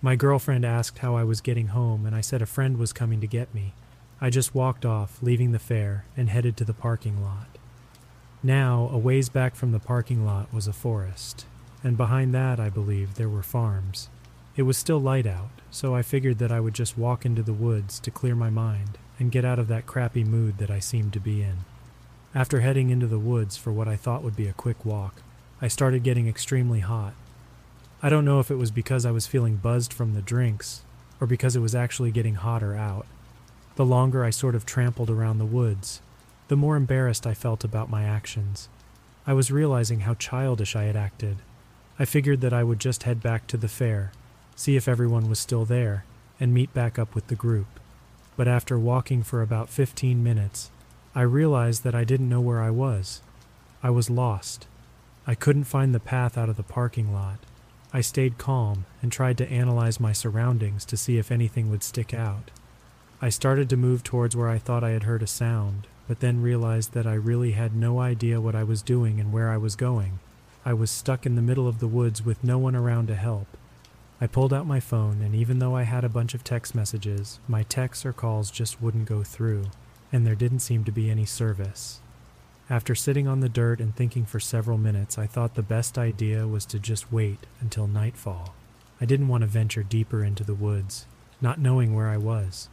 A: My girlfriend asked how I was getting home, and I said a friend was coming to get me. I just walked off, leaving the fair, and headed to the parking lot. Now, a ways back from the parking lot was a forest, and behind that, I believe, there were farms. It was still light out, so I figured that I would just walk into the woods to clear my mind and get out of that crappy mood that I seemed to be in. After heading into the woods for what I thought would be a quick walk, I started getting extremely hot. I don't know if it was because I was feeling buzzed from the drinks or because it was actually getting hotter out. The longer I sort of trampled around the woods, the more embarrassed I felt about my actions. I was realizing how childish I had acted. I figured that I would just head back to the fair, see if everyone was still there, and meet back up with the group. But after walking for about 15 minutes, I realized that I didn't know where I was. I was lost. I couldn't find the path out of the parking lot. I stayed calm and tried to analyze my surroundings to see if anything would stick out. I started to move towards where I thought I had heard a sound, but then realized that I really had no idea what I was doing and where I was going. I was stuck in the middle of the woods with no one around to help. I pulled out my phone, and even though I had a bunch of text messages, my texts or calls just wouldn't go through, and there didn't seem to be any service. After sitting on the dirt and thinking for several minutes, I thought the best idea was to just wait until nightfall. I didn't want to venture deeper into the woods, not knowing where I was,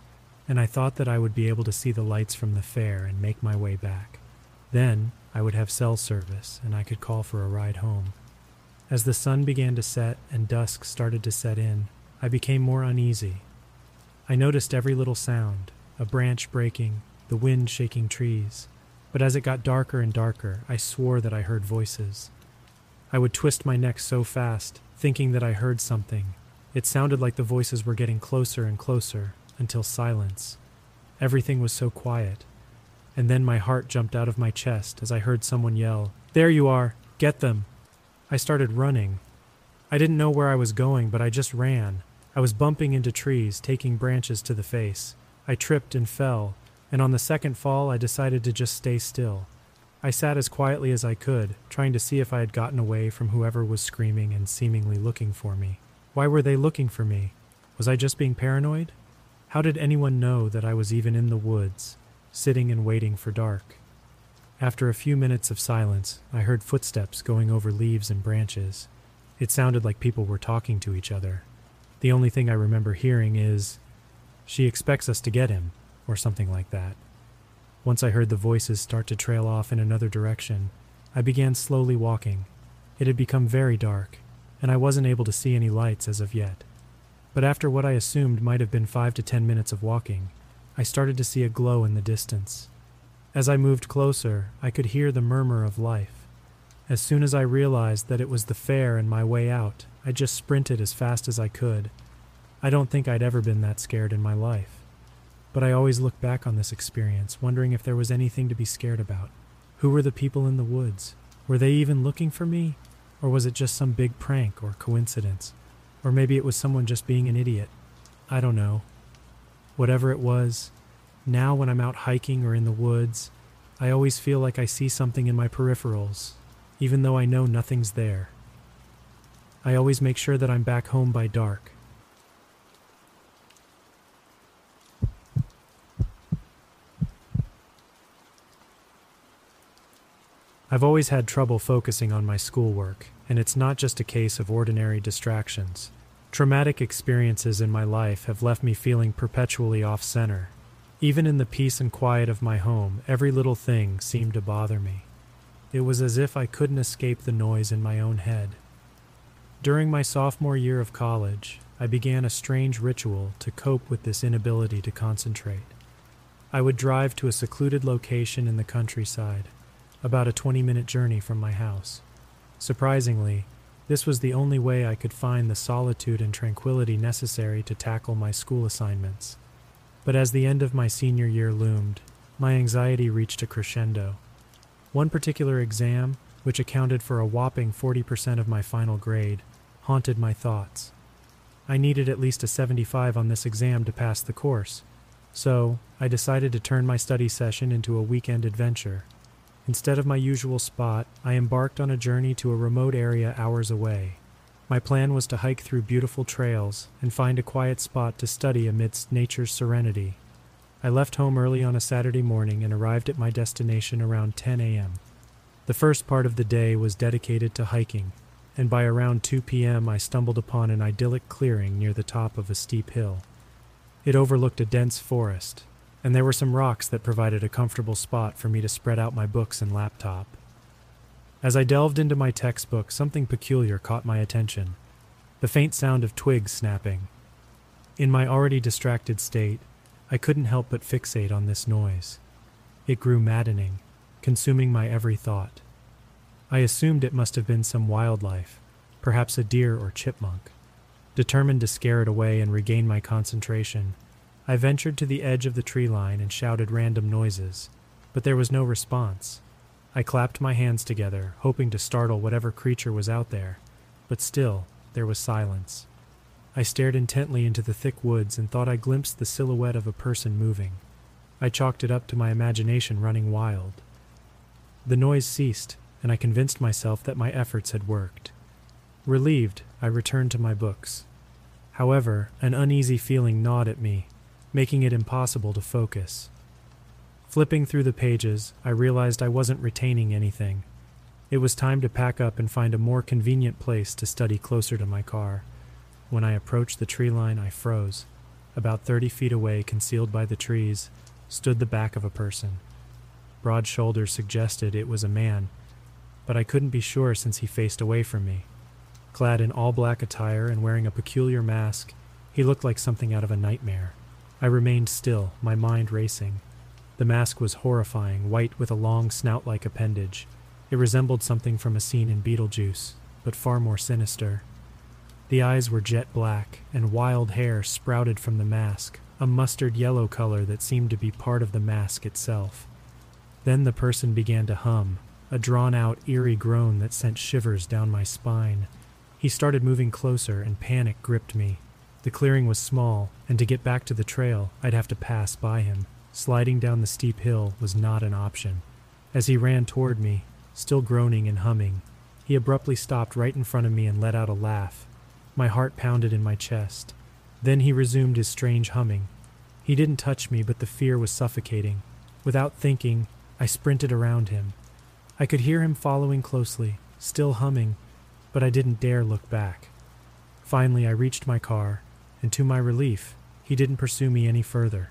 A: and I thought that I would be able to see the lights from the fair and make my way back. Then I would have cell service and I could call for a ride home. As the sun began to set and dusk started to set in, I became more uneasy. I noticed every little sound a branch breaking, the wind shaking trees but as it got darker and darker, I swore that I heard voices. I would twist my neck so fast, thinking that I heard something. It sounded like the voices were getting closer and closer, until silence. Everything was so quiet. And then my heart jumped out of my chest as I heard someone yell, There you are! Get them! I started running. I didn't know where I was going, but I just ran. I was bumping into trees, taking branches to the face. I tripped and fell, and on the second fall I decided to just stay still. I sat as quietly as I could, trying to see if I had gotten away from whoever was screaming and seemingly looking for me. Why were they looking for me? Was I just being paranoid? How did anyone know that I was even in the woods, sitting and waiting for dark? After a few minutes of silence, I heard footsteps going over leaves and branches. It sounded like people were talking to each other. The only thing I remember hearing is, She expects us to get him or something like that. Once I heard the voices start to trail off in another direction, I began slowly walking. It had become very dark, and I wasn't able to see any lights as of yet. But after what I assumed might have been five to ten minutes of walking, I started to see a glow in the distance. As I moved closer, I could hear the murmur of life. As soon as I realized that it was the fair and my way out, I just sprinted as fast as I could. I don't think I'd ever been that scared in my life. But I always look back on this experience, wondering if there was anything to be scared about. Who were the people in the woods? Were they even looking for me? Or was it just some big prank or coincidence? Or maybe it was someone just being an idiot. I don't know. Whatever it was, now when I'm out hiking or in the woods, I always feel like I see something in my peripherals, even though I know nothing's there. I always make sure that I'm back home by dark, I've always had trouble focusing on my schoolwork, and it's not just a case of ordinary distractions. Traumatic experiences in my life have left me feeling perpetually off center. Even in the peace and quiet of my home, every little thing seemed to bother me. It was as if I couldn't escape the noise in my own head. During my sophomore year of college, I began a strange ritual to cope with this inability to concentrate. I would drive to a secluded location in the countryside about a 20 minute journey from my house. Surprisingly, this was the only way I could find the solitude and tranquility necessary to tackle my school assignments. But as the end of my senior year loomed, my anxiety reached a crescendo. One particular exam, which accounted for a whopping 40% of my final grade, haunted my thoughts. I needed at least a 75 on this exam to pass the course, so I decided to turn my study session into a weekend adventure. Instead of my usual spot, I embarked on a journey to a remote area hours away. My plan was to hike through beautiful trails and find a quiet spot to study amidst nature's serenity. I left home early on a Saturday morning and arrived at my destination around 10 a.m. The first part of the day was dedicated to hiking, and by around 2 p.m., I stumbled upon an idyllic clearing near the top of a steep hill. It overlooked a dense forest, and there were some rocks that provided a comfortable spot for me to spread out my books and laptop. As I delved into my textbook, something peculiar caught my attention the faint sound of twigs snapping. In my already distracted state, I couldn't help but fixate on this noise. It grew maddening, consuming my every thought. I assumed it must have been some wildlife, perhaps a deer or chipmunk. Determined to scare it away and regain my concentration, I ventured to the edge of the tree line and shouted random noises, but there was no response. I clapped my hands together, hoping to startle whatever creature was out there, but still there was silence. I stared intently into the thick woods and thought I glimpsed the silhouette of a person moving. I chalked it up to my imagination running wild. The noise ceased, and I convinced myself that my efforts had worked. Relieved, I returned to my books. However, an uneasy feeling gnawed at me, making it impossible to focus. Flipping through the pages, I realized I wasn't retaining anything. It was time to pack up and find a more convenient place to study closer to my car. When I approached the tree line, I froze. About 30 feet away, concealed by the trees, stood the back of a person. Broad shoulders suggested it was a man, but I couldn't be sure since he faced away from me. Clad in all black attire and wearing a peculiar mask, he looked like something out of a nightmare. I remained still, my mind racing. The mask was horrifying, white with a long snout like appendage. It resembled something from a scene in Beetlejuice, but far more sinister. The eyes were jet black, and wild hair sprouted from the mask, a mustard yellow color that seemed to be part of the mask itself. Then the person began to hum, a drawn out, eerie groan that sent shivers down my spine. He started moving closer, and panic gripped me. The clearing was small, and to get back to the trail, I'd have to pass by him. Sliding down the steep hill was not an option. As he ran toward me, still groaning and humming, he abruptly stopped right in front of me and let out a laugh. My heart pounded in my chest. Then he resumed his strange humming. He didn't touch me, but the fear was suffocating. Without thinking, I sprinted around him. I could hear him following closely, still humming, but I didn't dare look back. Finally, I reached my car, and to my relief, he didn't pursue me any further.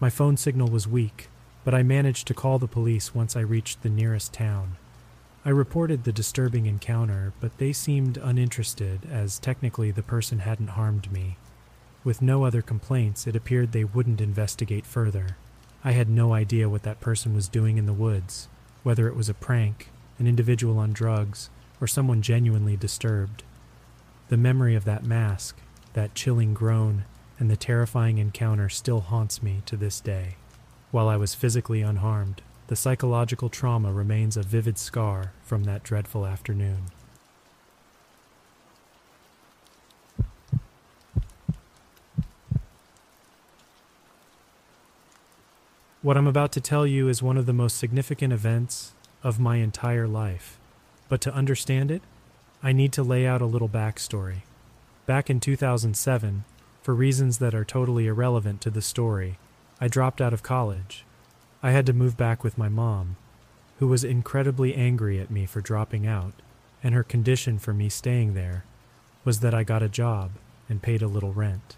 A: My phone signal was weak, but I managed to call the police once I reached the nearest town. I reported the disturbing encounter, but they seemed uninterested as technically the person hadn't harmed me. With no other complaints, it appeared they wouldn't investigate further. I had no idea what that person was doing in the woods, whether it was a prank, an individual on drugs, or someone genuinely disturbed. The memory of that mask, that chilling groan, and the terrifying encounter still haunts me to this day. While I was physically unharmed, the psychological trauma remains a vivid scar from that dreadful afternoon. What I'm about to tell you is one of the most significant events of my entire life. But to understand it, I need to lay out a little backstory. Back in 2007, for reasons that are totally irrelevant to the story, I dropped out of college. I had to move back with my mom, who was incredibly angry at me for dropping out, and her condition for me staying there was that I got a job and paid a little rent.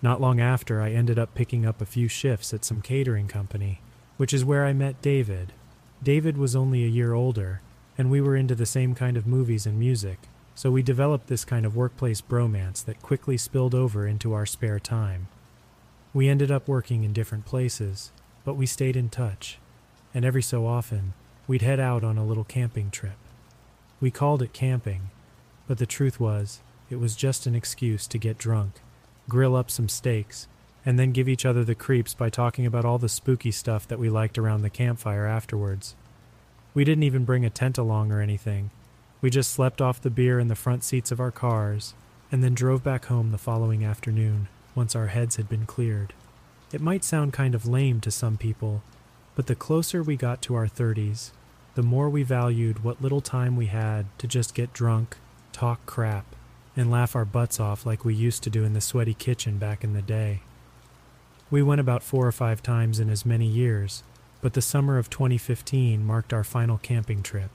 A: Not long after, I ended up picking up a few shifts at some catering company, which is where I met David. David was only a year older, and we were into the same kind of movies and music, so we developed this kind of workplace bromance that quickly spilled over into our spare time. We ended up working in different places, but we stayed in touch, and every so often, we'd head out on a little camping trip. We called it camping, but the truth was, it was just an excuse to get drunk grill up some steaks, and then give each other the creeps by talking about all the spooky stuff that we liked around the campfire afterwards. We didn't even bring a tent along or anything. We just slept off the beer in the front seats of our cars, and then drove back home the following afternoon, once our heads had been cleared. It might sound kind of lame to some people, but the closer we got to our 30s, the more we valued what little time we had to just get drunk, talk crap, and laugh our butts off like we used to do in the sweaty kitchen back in the day. We went about four or five times in as many years, but the summer of 2015 marked our final camping trip.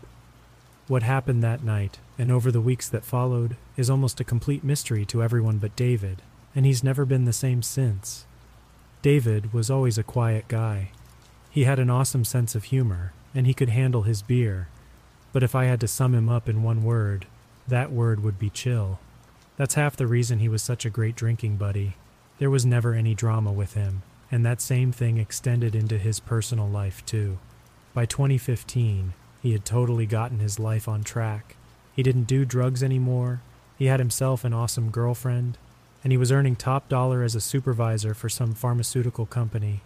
A: What happened that night and over the weeks that followed is almost a complete mystery to everyone but David, and he's never been the same since. David was always a quiet guy. He had an awesome sense of humor, and he could handle his beer. But if I had to sum him up in one word, that word would be chill. That's half the reason he was such a great drinking buddy. There was never any drama with him, and that same thing extended into his personal life, too. By 2015, he had totally gotten his life on track. He didn't do drugs anymore, he had himself an awesome girlfriend, and he was earning top dollar as a supervisor for some pharmaceutical company.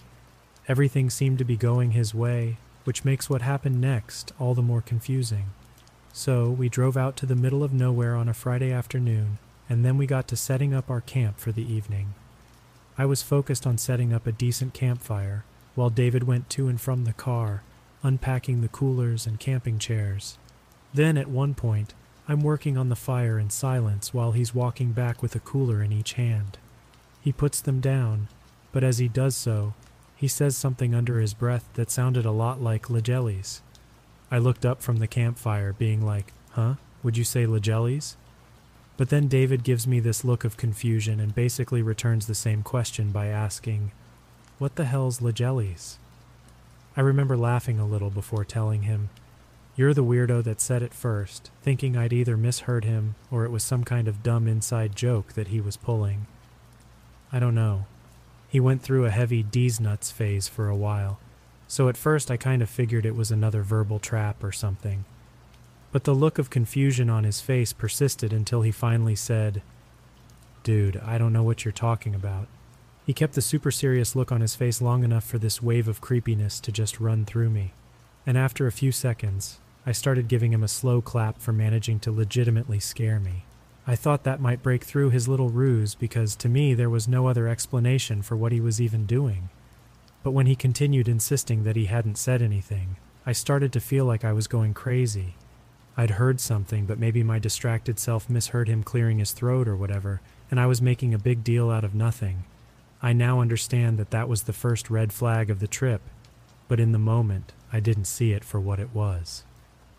A: Everything seemed to be going his way, which makes what happened next all the more confusing. So we drove out to the middle of nowhere on a Friday afternoon, and then we got to setting up our camp for the evening. I was focused on setting up a decent campfire, while David went to and from the car, unpacking the coolers and camping chairs. Then, at one point, I'm working on the fire in silence while he's walking back with a cooler in each hand. He puts them down, but as he does so, he says something under his breath that sounded a lot like Lajellies. I looked up from the campfire, being like, Huh? Would you say Lajellies? But then David gives me this look of confusion and basically returns the same question by asking, What the hell's Lajellies? I remember laughing a little before telling him, You're the weirdo that said it first, thinking I'd either misheard him or it was some kind of dumb inside joke that he was pulling. I don't know. He went through a heavy D's nuts phase for a while, so at first I kind of figured it was another verbal trap or something. But the look of confusion on his face persisted until he finally said, Dude, I don't know what you're talking about. He kept the super serious look on his face long enough for this wave of creepiness to just run through me. And after a few seconds, I started giving him a slow clap for managing to legitimately scare me. I thought that might break through his little ruse because to me there was no other explanation for what he was even doing. But when he continued insisting that he hadn't said anything, I started to feel like I was going crazy. I'd heard something, but maybe my distracted self misheard him clearing his throat or whatever, and I was making a big deal out of nothing. I now understand that that was the first red flag of the trip, but in the moment, I didn't see it for what it was.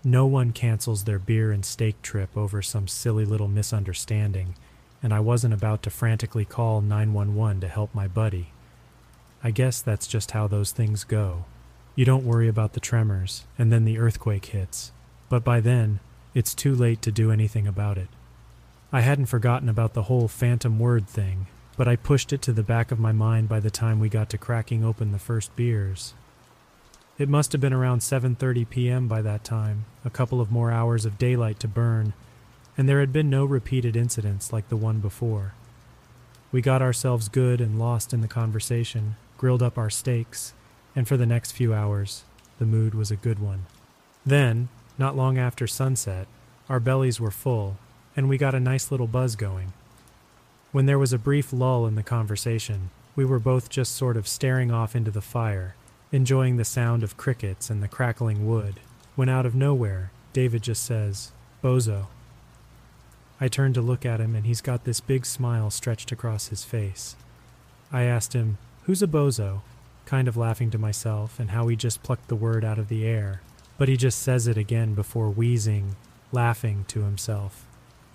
A: No one cancels their beer and steak trip over some silly little misunderstanding, and I wasn't about to frantically call 911 to help my buddy. I guess that's just how those things go. You don't worry about the tremors, and then the earthquake hits, but by then, it's too late to do anything about it. I hadn't forgotten about the whole phantom word thing, but I pushed it to the back of my mind by the time we got to cracking open the first beers. It must have been around 7:30 p.m. by that time, a couple of more hours of daylight to burn, and there had been no repeated incidents like the one before. We got ourselves good and lost in the conversation, grilled up our steaks, and for the next few hours, the mood was a good one. Then, not long after sunset, our bellies were full, and we got a nice little buzz going. When there was a brief lull in the conversation, we were both just sort of staring off into the fire, enjoying the sound of crickets and the crackling wood, when out of nowhere, David just says, Bozo. I turn to look at him, and he's got this big smile stretched across his face. I asked him, Who's a bozo? kind of laughing to myself and how he just plucked the word out of the air, but he just says it again before wheezing, laughing to himself.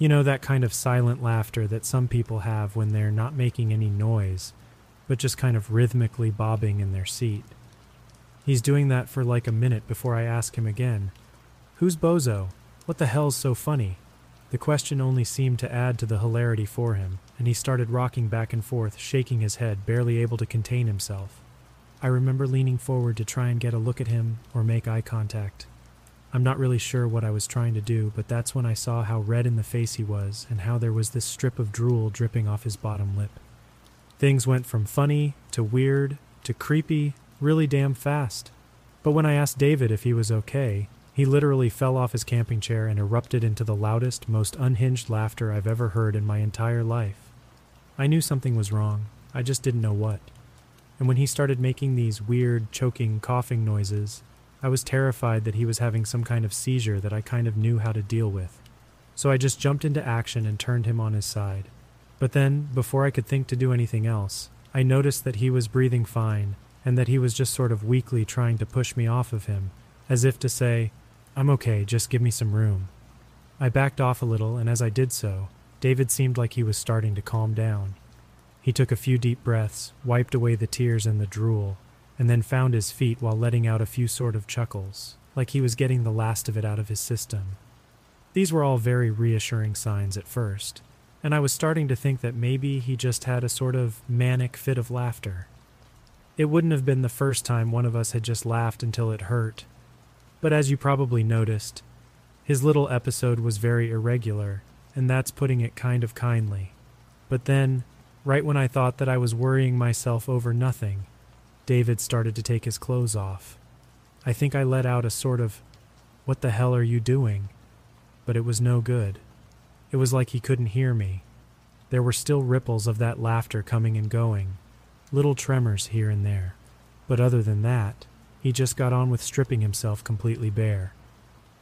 A: You know, that kind of silent laughter that some people have when they're not making any noise, but just kind of rhythmically bobbing in their seat. He's doing that for like a minute before I ask him again, Who's Bozo? What the hell's so funny? The question only seemed to add to the hilarity for him, and he started rocking back and forth, shaking his head, barely able to contain himself. I remember leaning forward to try and get a look at him or make eye contact, I'm not really sure what I was trying to do, but that's when I saw how red in the face he was and how there was this strip of drool dripping off his bottom lip. Things went from funny to weird to creepy really damn fast. But when I asked David if he was okay, he literally fell off his camping chair and erupted into the loudest, most unhinged laughter I've ever heard in my entire life. I knew something was wrong, I just didn't know what. And when he started making these weird, choking, coughing noises, I was terrified that he was having some kind of seizure that I kind of knew how to deal with. So I just jumped into action and turned him on his side. But then, before I could think to do anything else, I noticed that he was breathing fine and that he was just sort of weakly trying to push me off of him, as if to say, I'm okay, just give me some room. I backed off a little, and as I did so, David seemed like he was starting to calm down. He took a few deep breaths, wiped away the tears and the drool, and then found his feet while letting out a few sort of chuckles, like he was getting the last of it out of his system. These were all very reassuring signs at first, and I was starting to think that maybe he just had a sort of manic fit of laughter. It wouldn't have been the first time one of us had just laughed until it hurt, but as you probably noticed, his little episode was very irregular, and that's putting it kind of kindly. But then, right when I thought that I was worrying myself over nothing, David started to take his clothes off. I think I let out a sort of, What the hell are you doing? But it was no good. It was like he couldn't hear me. There were still ripples of that laughter coming and going, little tremors here and there. But other than that, he just got on with stripping himself completely bare.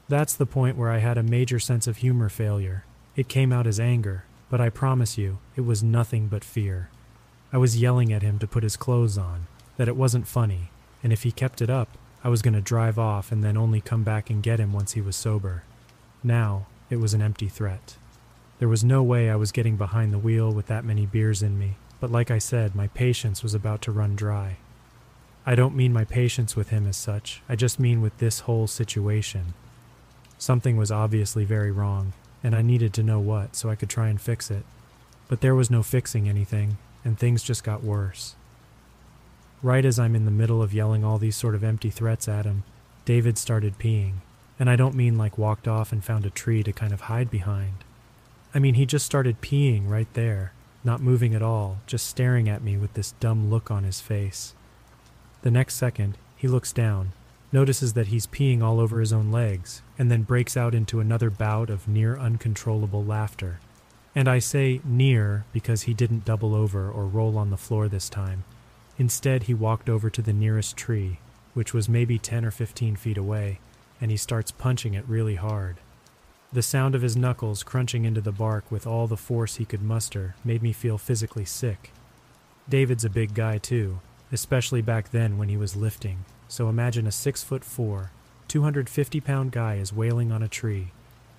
A: That's the point where I had a major sense of humor failure. It came out as anger, but I promise you, it was nothing but fear. I was yelling at him to put his clothes on, that it wasn't funny, and if he kept it up, I was going to drive off and then only come back and get him once he was sober. Now, it was an empty threat. There was no way I was getting behind the wheel with that many beers in me, but like I said, my patience was about to run dry. I don't mean my patience with him as such, I just mean with this whole situation. Something was obviously very wrong, and I needed to know what so I could try and fix it. But there was no fixing anything, and things just got worse. Right as I'm in the middle of yelling all these sort of empty threats at him, David started peeing. And I don't mean like walked off and found a tree to kind of hide behind. I mean, he just started peeing right there, not moving at all, just staring at me with this dumb look on his face. The next second, he looks down, notices that he's peeing all over his own legs, and then breaks out into another bout of near uncontrollable laughter. And I say near because he didn't double over or roll on the floor this time. Instead, he walked over to the nearest tree, which was maybe 10 or 15 feet away, and he starts punching it really hard. The sound of his knuckles crunching into the bark with all the force he could muster made me feel physically sick. David's a big guy, too, especially back then when he was lifting, so imagine a 6 foot 4, 250 pound guy is wailing on a tree,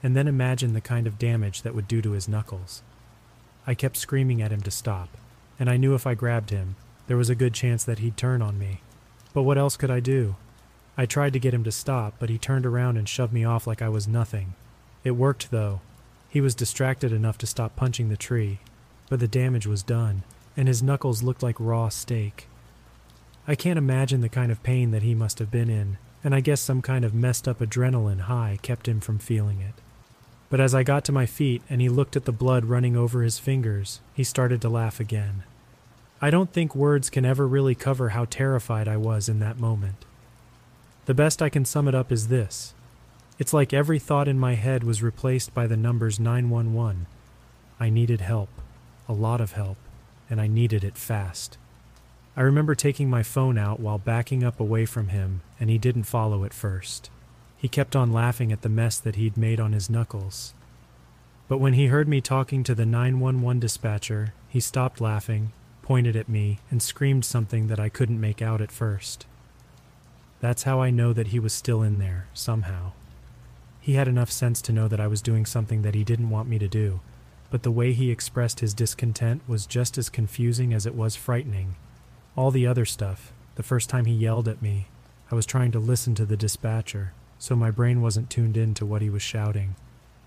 A: and then imagine the kind of damage that would do to his knuckles. I kept screaming at him to stop, and I knew if I grabbed him, there was a good chance that he'd turn on me. But what else could I do? I tried to get him to stop, but he turned around and shoved me off like I was nothing. It worked, though. He was distracted enough to stop punching the tree, but the damage was done, and his knuckles looked like raw steak. I can't imagine the kind of pain that he must have been in, and I guess some kind of messed up adrenaline high kept him from feeling it. But as I got to my feet and he looked at the blood running over his fingers, he started to laugh again. I don't think words can ever really cover how terrified I was in that moment. The best I can sum it up is this it's like every thought in my head was replaced by the numbers 911. I needed help, a lot of help, and I needed it fast. I remember taking my phone out while backing up away from him, and he didn't follow at first. He kept on laughing at the mess that he'd made on his knuckles. But when he heard me talking to the 911 dispatcher, he stopped laughing, pointed at me, and screamed something that I couldn't make out at first. That's how I know that he was still in there, somehow. He had enough sense to know that I was doing something that he didn't want me to do, but the way he expressed his discontent was just as confusing as it was frightening. All the other stuff, the first time he yelled at me, I was trying to listen to the dispatcher, so my brain wasn't tuned in to what he was shouting.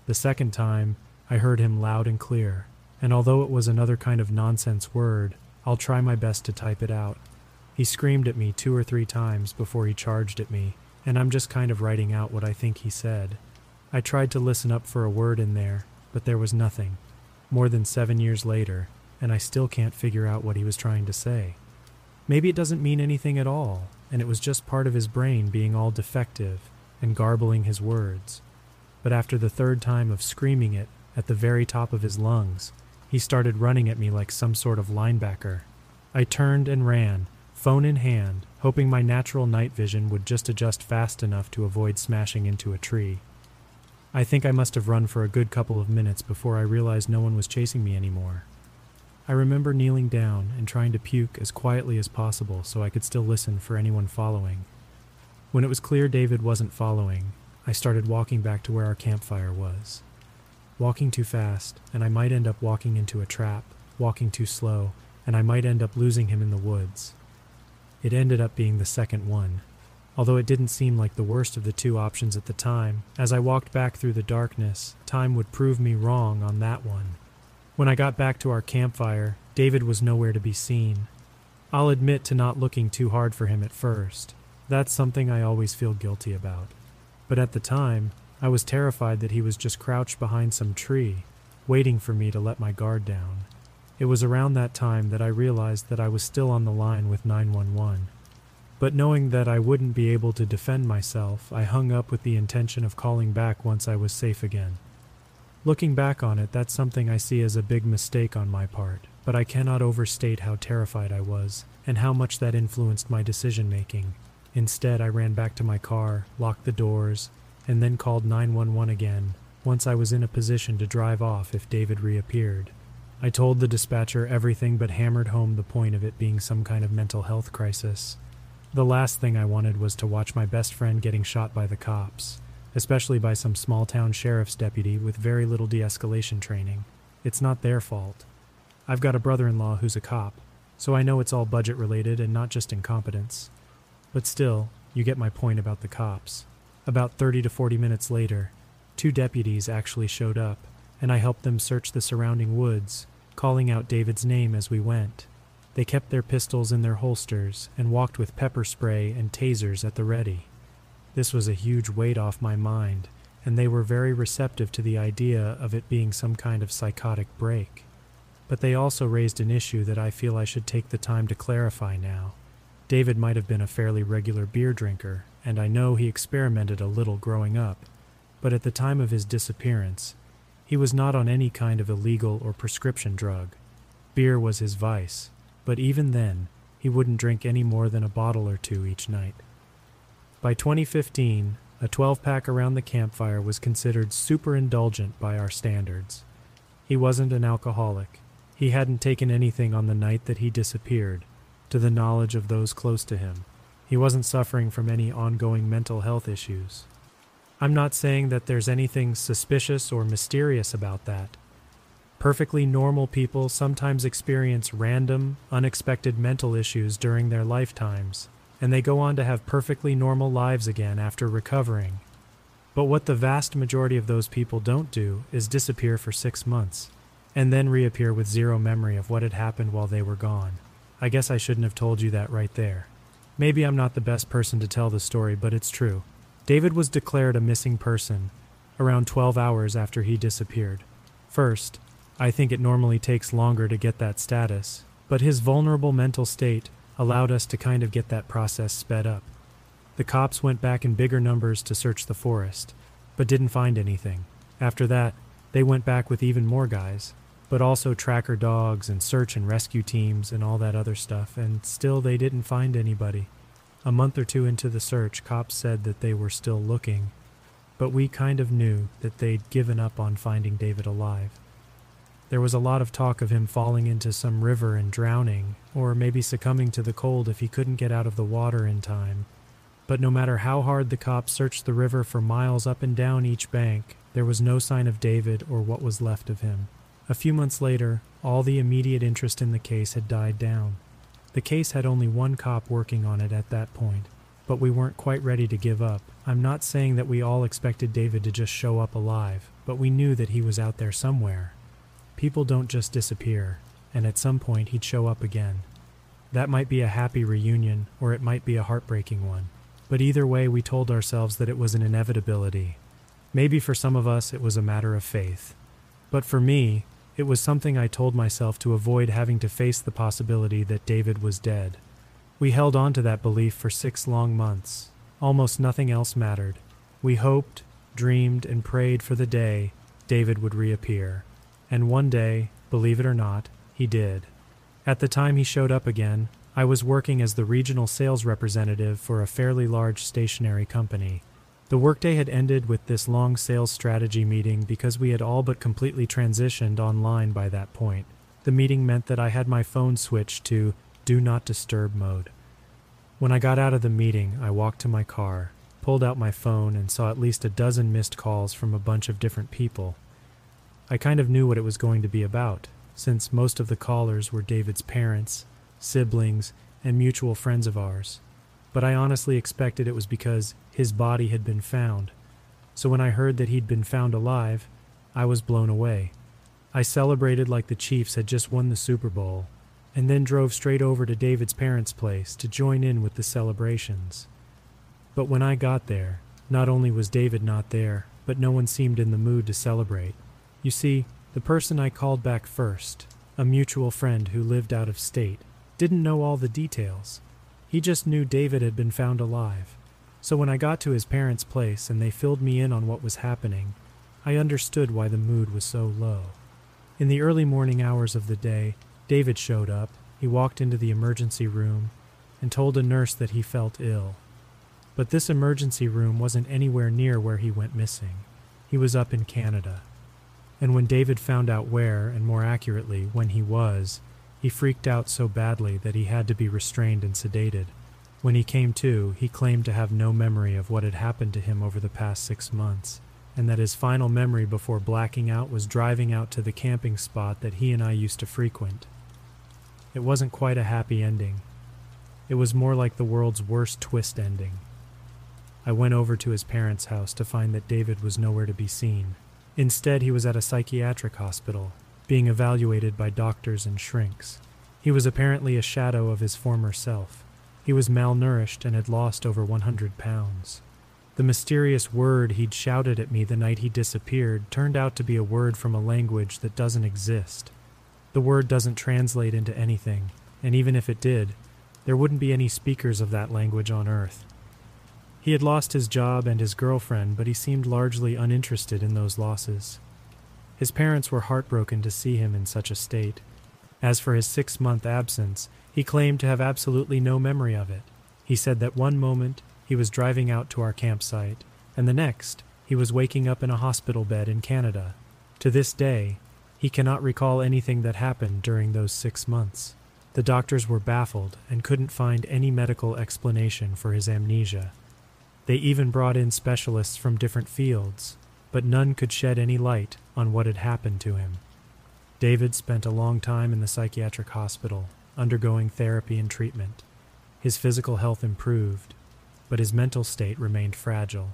A: The second time, I heard him loud and clear, and although it was another kind of nonsense word, I'll try my best to type it out. He screamed at me two or three times before he charged at me, and I'm just kind of writing out what I think he said. I tried to listen up for a word in there, but there was nothing. More than seven years later, and I still can't figure out what he was trying to say. Maybe it doesn't mean anything at all, and it was just part of his brain being all defective and garbling his words. But after the third time of screaming it at the very top of his lungs, he started running at me like some sort of linebacker. I turned and ran, phone in hand, hoping my natural night vision would just adjust fast enough to avoid smashing into a tree. I think I must have run for a good couple of minutes before I realized no one was chasing me anymore. I remember kneeling down and trying to puke as quietly as possible so I could still listen for anyone following. When it was clear David wasn't following, I started walking back to where our campfire was. Walking too fast, and I might end up walking into a trap, walking too slow, and I might end up losing him in the woods. It ended up being the second one, although it didn't seem like the worst of the two options at the time. As I walked back through the darkness, time would prove me wrong on that one. When I got back to our campfire, David was nowhere to be seen. I'll admit to not looking too hard for him at first. That's something I always feel guilty about. But at the time, I was terrified that he was just crouched behind some tree, waiting for me to let my guard down. It was around that time that I realized that I was still on the line with 911. But knowing that I wouldn't be able to defend myself, I hung up with the intention of calling back once I was safe again. Looking back on it, that's something I see as a big mistake on my part, but I cannot overstate how terrified I was and how much that influenced my decision making. Instead, I ran back to my car, locked the doors, and then called 911 again once I was in a position to drive off if David reappeared. I told the dispatcher everything but hammered home the point of it being some kind of mental health crisis. The last thing I wanted was to watch my best friend getting shot by the cops, especially by some small town sheriff's deputy with very little de escalation training. It's not their fault. I've got a brother in law who's a cop, so I know it's all budget related and not just incompetence. But still, you get my point about the cops. About 30 to 40 minutes later, two deputies actually showed up, and I helped them search the surrounding woods, calling out David's name as we went. They kept their pistols in their holsters and walked with pepper spray and tasers at the ready. This was a huge weight off my mind, and they were very receptive to the idea of it being some kind of psychotic break. But they also raised an issue that I feel I should take the time to clarify now. David might have been a fairly regular beer drinker, and I know he experimented a little growing up, but at the time of his disappearance, he was not on any kind of illegal or prescription drug. Beer was his vice, but even then, he wouldn't drink any more than a bottle or two each night. By 2015, a 12 pack around the campfire was considered super indulgent by our standards. He wasn't an alcoholic. He hadn't taken anything on the night that he disappeared, to the knowledge of those close to him. He wasn't suffering from any ongoing mental health issues. I'm not saying that there's anything suspicious or mysterious about that. Perfectly normal people sometimes experience random, unexpected mental issues during their lifetimes, and they go on to have perfectly normal lives again after recovering. But what the vast majority of those people don't do is disappear for six months, and then reappear with zero memory of what had happened while they were gone. I guess I shouldn't have told you that right there. Maybe I'm not the best person to tell the story, but it's true. David was declared a missing person around 12 hours after he disappeared. First, I think it normally takes longer to get that status, but his vulnerable mental state allowed us to kind of get that process sped up. The cops went back in bigger numbers to search the forest, but didn't find anything. After that, they went back with even more guys, but also tracker dogs and search and rescue teams and all that other stuff, and still they didn't find anybody. A month or two into the search, cops said that they were still looking, but we kind of knew that they'd given up on finding David alive. There was a lot of talk of him falling into some river and drowning, or maybe succumbing to the cold if he couldn't get out of the water in time. But no matter how hard the cops searched the river for miles up and down each bank, there was no sign of David or what was left of him. A few months later, all the immediate interest in the case had died down. The case had only one cop working on it at that point, but we weren't quite ready to give up. I'm not saying that we all expected David to just show up alive, but we knew that he was out there somewhere. People don't just disappear, and at some point he'd show up again. That might be a happy reunion, or it might be a heartbreaking one. But either way, we told ourselves that it was an inevitability. Maybe for some of us it was a matter of faith. But for me, it was something I told myself to avoid having to face the possibility that David was dead. We held on to that belief for six long months. Almost nothing else mattered. We hoped, dreamed, and prayed for the day David would reappear. And one day, believe it or not, he did. At the time he showed up again, I was working as the regional sales representative for a fairly large stationery company. The workday had ended with this long sales strategy meeting because we had all but completely transitioned online by that point. The meeting meant that I had my phone switched to do not disturb mode. When I got out of the meeting, I walked to my car, pulled out my phone, and saw at least a dozen missed calls from a bunch of different people. I kind of knew what it was going to be about. since most of the callers were David's parents, siblings, and mutual friends of ours. But I honestly expected it was because his body had been found. So when I heard that he'd been found alive, I was blown away. I celebrated like the Chiefs had just won the Super Bowl, and then drove straight over to David's parents' place to join in with the celebrations. But when I got there, not only was David not there, but no one seemed in the mood to celebrate. You see, the person I called back first, a mutual friend who lived out of state, didn't know all the details. He just knew David had been found alive. So when I got to his parents' place and they filled me in on what was happening, I understood why the mood was so low. In the early morning hours of the day, David showed up. He walked into the emergency room and told a nurse that he felt ill. But this emergency room wasn't anywhere near where he went missing. He was up in Canada. And when David found out where, and more accurately, when he was, he freaked out so badly that he had to be restrained and sedated. When he came to, he claimed to have no memory of what had happened to him over the past six months, and that his final memory before blacking out was driving out to the camping spot that he and I used to frequent. It wasn't quite a happy ending. It was more like the world's worst twist ending. I went over to his parents' house to find that David was nowhere to be seen. Instead, he was at a psychiatric hospital, being evaluated by doctors and shrinks. He was apparently a shadow of his former self. He was malnourished and had lost over 100 pounds. The mysterious word he'd shouted at me the night he disappeared turned out to be a word from a language that doesn't exist. The word doesn't translate into anything, and even if it did, there wouldn't be any speakers of that language on Earth. He had lost his job and his girlfriend, but he seemed largely uninterested in those losses. His parents were heartbroken to see him in such a state. As for his six month absence, he claimed to have absolutely no memory of it. He said that one moment he was driving out to our campsite, and the next he was waking up in a hospital bed in Canada. To this day, he cannot recall anything that happened during those six months. The doctors were baffled and couldn't find any medical explanation for his amnesia. They even brought in specialists from different fields, but none could shed any light on what had happened to him. David spent a long time in the psychiatric hospital, undergoing therapy and treatment. His physical health improved, but his mental state remained fragile.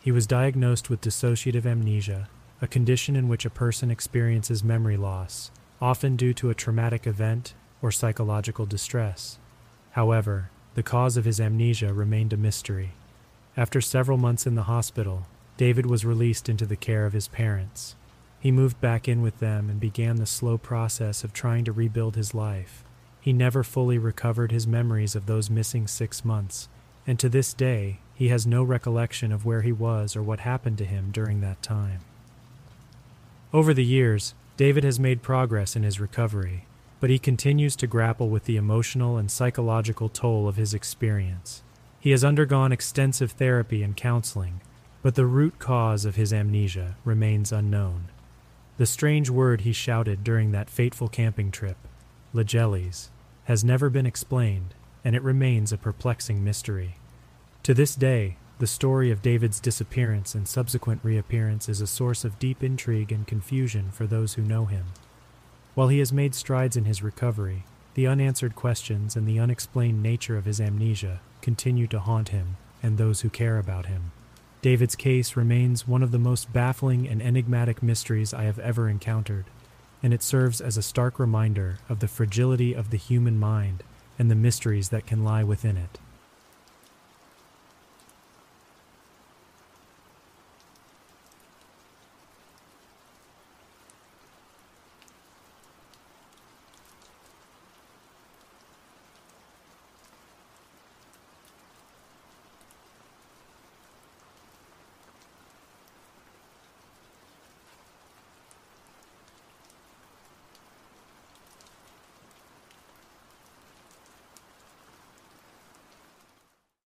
A: He was diagnosed with dissociative amnesia, a condition in which a person experiences memory loss, often due to a traumatic event or psychological distress. However, the cause of his amnesia remained a mystery. After several months in the hospital, David was released into the care of his parents. He moved back in with them and began the slow process of trying to rebuild his life. He never fully recovered his memories of those missing six months, and to this day, he has no recollection of where he was or what happened to him during that time. Over the years, David has made progress in his recovery, but he continues to grapple with the emotional and psychological toll of his experience. He has undergone extensive therapy and counseling, but the root cause of his amnesia remains unknown. The strange word he shouted during that fateful camping trip, Legelis, has never been explained, and it remains a perplexing mystery. To this day, the story of David's disappearance and subsequent reappearance is a source of deep intrigue and confusion for those who know him. While he has made strides in his recovery, the unanswered questions and the unexplained nature of his amnesia continue to haunt him and those who care about him. David's case remains one of the most baffling and enigmatic mysteries I have ever encountered, and it serves as a stark reminder of the fragility of the human mind and the mysteries that can lie within it.